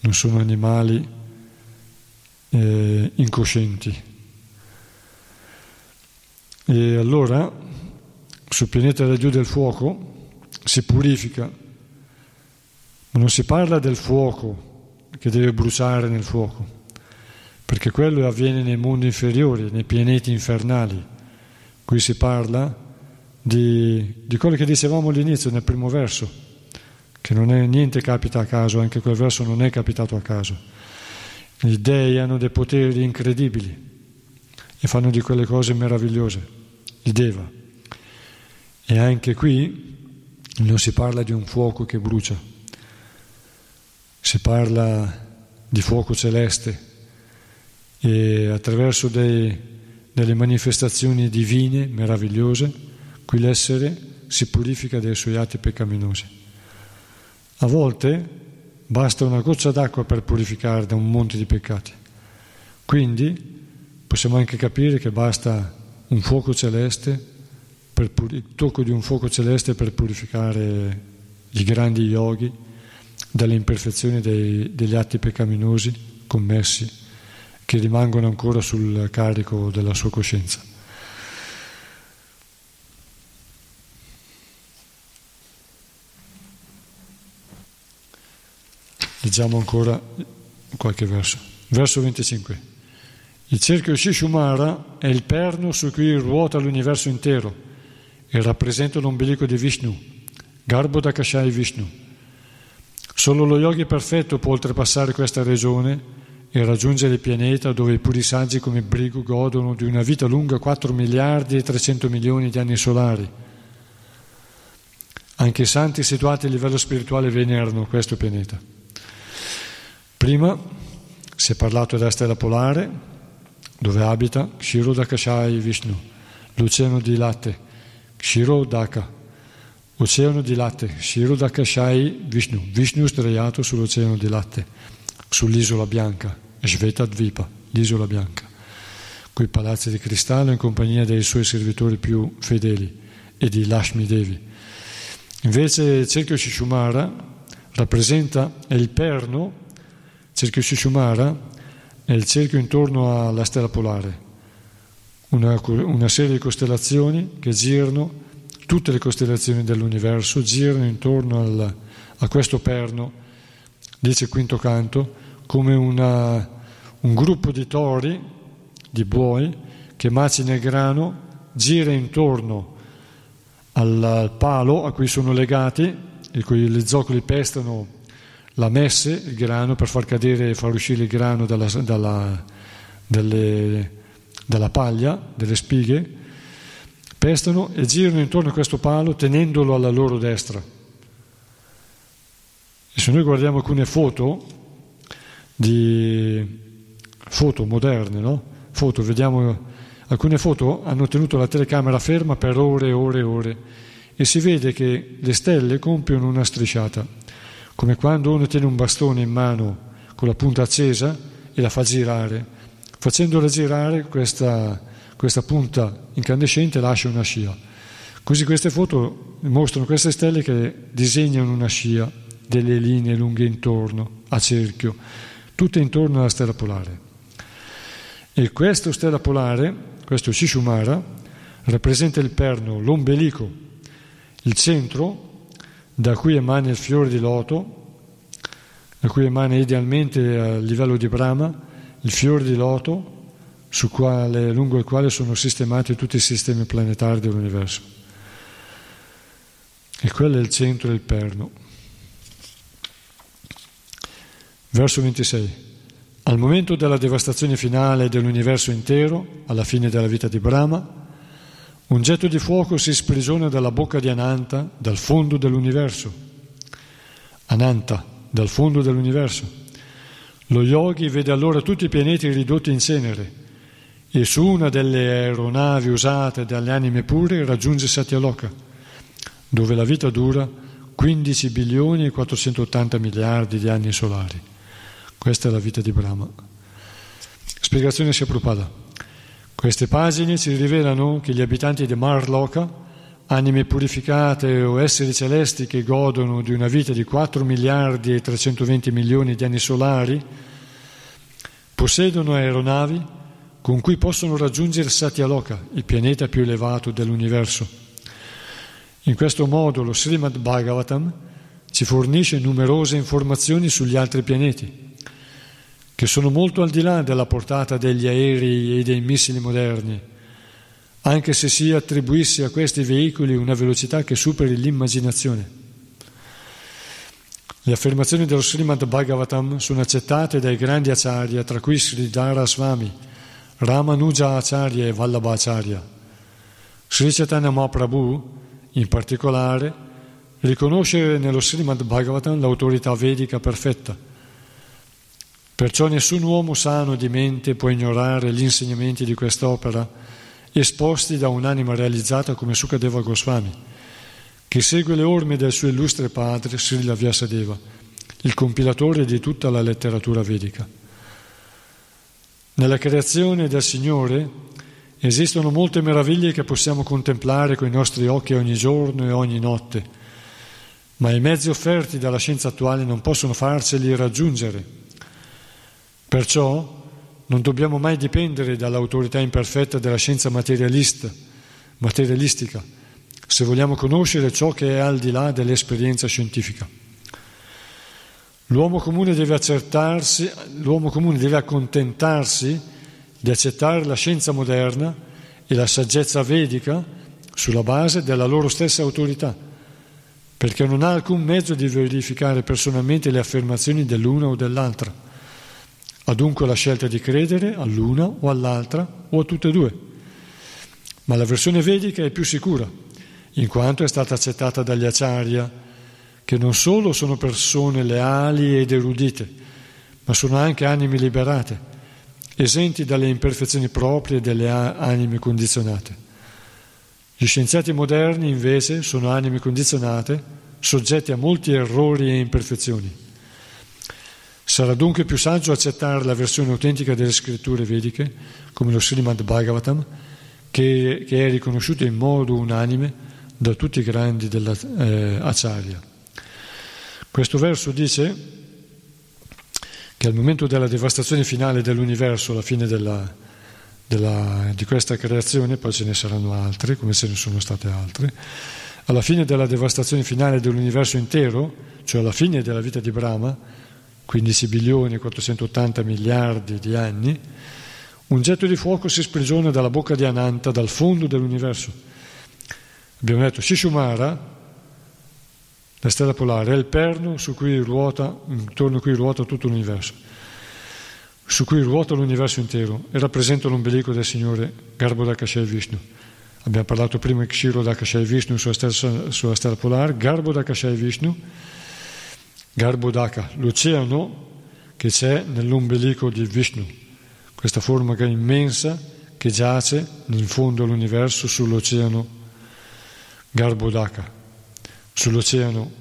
non sono animali eh, incoscienti. E allora sul pianeta del Dio del fuoco si purifica, ma non si parla del fuoco che deve bruciare nel fuoco, perché quello avviene nei mondi inferiori, nei pianeti infernali. Qui si parla di, di quello che dicevamo all'inizio, nel primo verso, che non è niente capita a caso, anche quel verso non è capitato a caso. Gli dei hanno dei poteri incredibili e fanno di quelle cose meravigliose, il Deva. E anche qui non si parla di un fuoco che brucia, si parla di fuoco celeste e attraverso dei, delle manifestazioni divine meravigliose, qui l'essere si purifica dai suoi atti peccaminosi. A volte basta una goccia d'acqua per purificare da un monte di peccati. Quindi possiamo anche capire che basta un fuoco celeste, per, il tocco di un fuoco celeste per purificare i grandi yogi dalle imperfezioni dei, degli atti peccaminosi commessi che rimangono ancora sul carico della sua coscienza. Leggiamo ancora qualche verso. Verso 25. Il cerchio Shishumara è il perno su cui ruota l'universo intero e rappresenta l'ombelico di Vishnu, Garbo Dakashai Vishnu. Solo lo yogi perfetto può oltrepassare questa regione e raggiungere il pianeta dove i puri saggi come Brigu godono di una vita lunga 4 miliardi e 300 milioni di anni solari. Anche i santi situati a livello spirituale venerano questo pianeta. Prima si è parlato della stella polare, dove abita Kshirodakashai Vishnu, l'oceano di latte, Kshirodaka, oceano di latte, Kshirodakashai Vishnu, Vishnu sdraiato sull'oceano di latte, sull'isola bianca, Shvetadvipa, l'isola bianca, coi palazzi di cristallo in compagnia dei suoi servitori più fedeli e di Lashmi Devi. Invece il cerchio Shishumara rappresenta il perno, cerchio Shishumara è il cerchio intorno alla stella polare, una, una serie di costellazioni che girano, tutte le costellazioni dell'universo girano intorno al, a questo perno, dice il quinto canto, come una, un gruppo di tori, di buoi, che macina il grano, gira intorno al palo a cui sono legati, e cui le zoccoli pestano la messe, il grano, per far cadere e far uscire il grano dalla, dalla, delle, dalla paglia, delle spighe, pestano e girano intorno a questo palo tenendolo alla loro destra. E se noi guardiamo alcune foto, di, foto moderne, no? foto, vediamo alcune foto hanno tenuto la telecamera ferma per ore e ore e ore e si vede che le stelle compiono una strisciata come quando uno tiene un bastone in mano con la punta accesa e la fa girare. Facendola girare questa, questa punta incandescente lascia una scia. Così queste foto mostrano queste stelle che disegnano una scia, delle linee lunghe intorno, a cerchio, tutte intorno alla stella polare. E questo stella polare, questo Shishumara, rappresenta il perno, l'ombelico, il centro da cui emana il fiore di loto, da cui emana idealmente a livello di Brahma il fiore di loto quale, lungo il quale sono sistemati tutti i sistemi planetari dell'universo. E quello è il centro del perno. Verso 26. Al momento della devastazione finale dell'universo intero, alla fine della vita di Brahma, un getto di fuoco si sprigiona dalla bocca di Ananta, dal fondo dell'universo. Ananta, dal fondo dell'universo. Lo yogi vede allora tutti i pianeti ridotti in cenere e su una delle aeronavi usate dalle anime pure raggiunge Satyaloka, dove la vita dura 15 bilioni e 480 miliardi di anni solari. Questa è la vita di Brahma. Spiegazione Prabhupada. Queste pagine ci rivelano che gli abitanti di Marloka, anime purificate o esseri celesti che godono di una vita di 4 miliardi e 320 milioni di anni solari, possiedono aeronavi con cui possono raggiungere Satyaloka, il pianeta più elevato dell'universo. In questo modo lo Srimad Bhagavatam ci fornisce numerose informazioni sugli altri pianeti che sono molto al di là della portata degli aerei e dei missili moderni, anche se si attribuisse a questi veicoli una velocità che superi l'immaginazione. Le affermazioni dello Srimad Bhagavatam sono accettate dai grandi acharya, tra cui Sridhara Swami, Ramanuja Acharya e Vallabhacharya. Sri Chaitanya Mahaprabhu, in particolare, riconosce nello Srimad Bhagavatam l'autorità vedica perfetta. Perciò nessun uomo sano di mente può ignorare gli insegnamenti di quest'opera esposti da un'anima realizzata come Sukadeva Goswami che segue le orme del suo illustre padre Srila Vyasadeva, il compilatore di tutta la letteratura vedica. Nella creazione del Signore esistono molte meraviglie che possiamo contemplare con i nostri occhi ogni giorno e ogni notte, ma i mezzi offerti dalla scienza attuale non possono farceli raggiungere. Perciò non dobbiamo mai dipendere dall'autorità imperfetta della scienza materialista, materialistica se vogliamo conoscere ciò che è al di là dell'esperienza scientifica. L'uomo comune deve accertarsi, l'uomo comune deve accontentarsi di accettare la scienza moderna e la saggezza vedica sulla base della loro stessa autorità, perché non ha alcun mezzo di verificare personalmente le affermazioni dell'una o dell'altra. Ha dunque la scelta di credere all'una o all'altra o a tutte e due. Ma la versione vedica è più sicura in quanto è stata accettata dagli acharya, che non solo sono persone leali ed erudite, ma sono anche anime liberate, esenti dalle imperfezioni proprie delle anime condizionate. Gli scienziati moderni invece sono anime condizionate, soggetti a molti errori e imperfezioni. Sarà dunque più saggio accettare la versione autentica delle scritture vediche, come lo Srimad Bhagavatam, che, che è riconosciuto in modo unanime da tutti i grandi dell'Acharya. Eh, Questo verso dice che al momento della devastazione finale dell'universo, alla fine della, della, di questa creazione, poi ce ne saranno altre, come ce ne sono state altre, alla fine della devastazione finale dell'universo intero, cioè alla fine della vita di Brahma, 15 bilioni e 480 miliardi di anni, un getto di fuoco si sprigiona dalla bocca di Ananta, dal fondo dell'universo. Abbiamo detto Shishumara, la stella polare, è il perno su cui ruota, intorno a cui ruota tutto l'universo, su cui ruota l'universo intero e rappresenta l'ombelico del Signore Garbhodakashai Vishnu. Abbiamo parlato prima di Kshirodakashai Vishnu sulla stella, sulla stella polare, Garbhodakashai Vishnu, Garbhodaka, l'oceano che c'è nell'ombelico di Vishnu, questa forma che è immensa che giace in fondo all'universo sull'oceano Garbhodaka, sull'oceano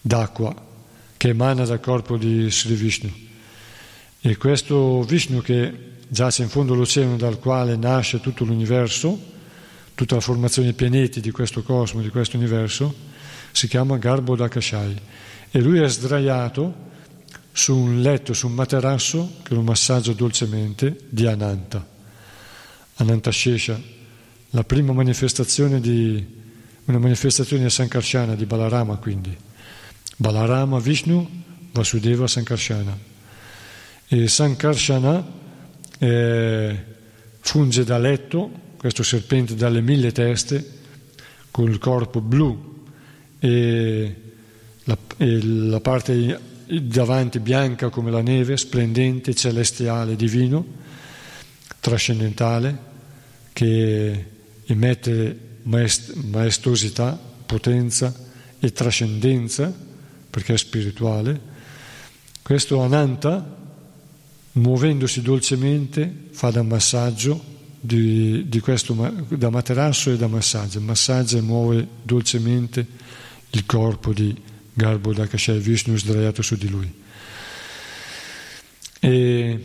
d'acqua che emana dal corpo di Sri Vishnu. E questo Vishnu che giace in fondo all'oceano dal quale nasce tutto l'universo, tutta la formazione dei pianeti di questo cosmo, di questo universo, si chiama Garbhodakashai. E lui è sdraiato su un letto, su un materasso che lo massaggia dolcemente di Ananta. Ananta Shesha, la prima manifestazione di una manifestazione Sankarsana, di Balarama quindi. Balarama Vishnu, Vasudeva Sankarsana. E Sankarsana eh, funge da letto, questo serpente dalle mille teste, con il corpo blu e la, e la parte davanti bianca come la neve, splendente, celestiale, divino, trascendentale, che emette maest- maestosità, potenza e trascendenza, perché è spirituale, questo Ananta, muovendosi dolcemente, fa da massaggio di, di questo, da materasso e da massaggio, massaggia e muove dolcemente il corpo di Garbo Dakashai Vishnu sdraiato su di lui. E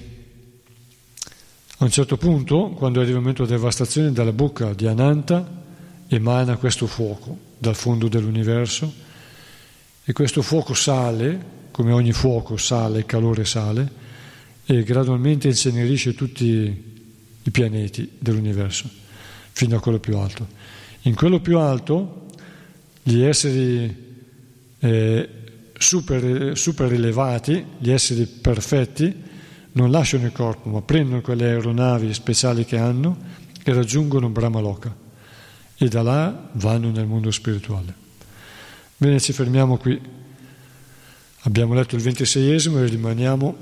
a un certo punto, quando arriva il momento della devastazione, dalla bocca di Ananta emana questo fuoco dal fondo dell'universo e questo fuoco sale, come ogni fuoco sale, il calore sale, e gradualmente incenerisce tutti i pianeti dell'universo, fino a quello più alto. In quello più alto gli esseri eh, super, super elevati, gli esseri perfetti, non lasciano il corpo, ma prendono quelle aeronavi speciali che hanno e raggiungono Brahmaloka e da là vanno nel mondo spirituale. Bene, ci fermiamo qui. Abbiamo letto il ventiseiesimo e rimaniamo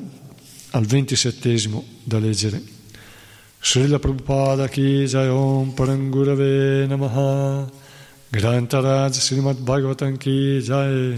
al ventisettesimo da leggere. Srila Prabhupada Ki Jai Parangurave Namaha Grantaraj Srimad Bhagavatam Ki Jai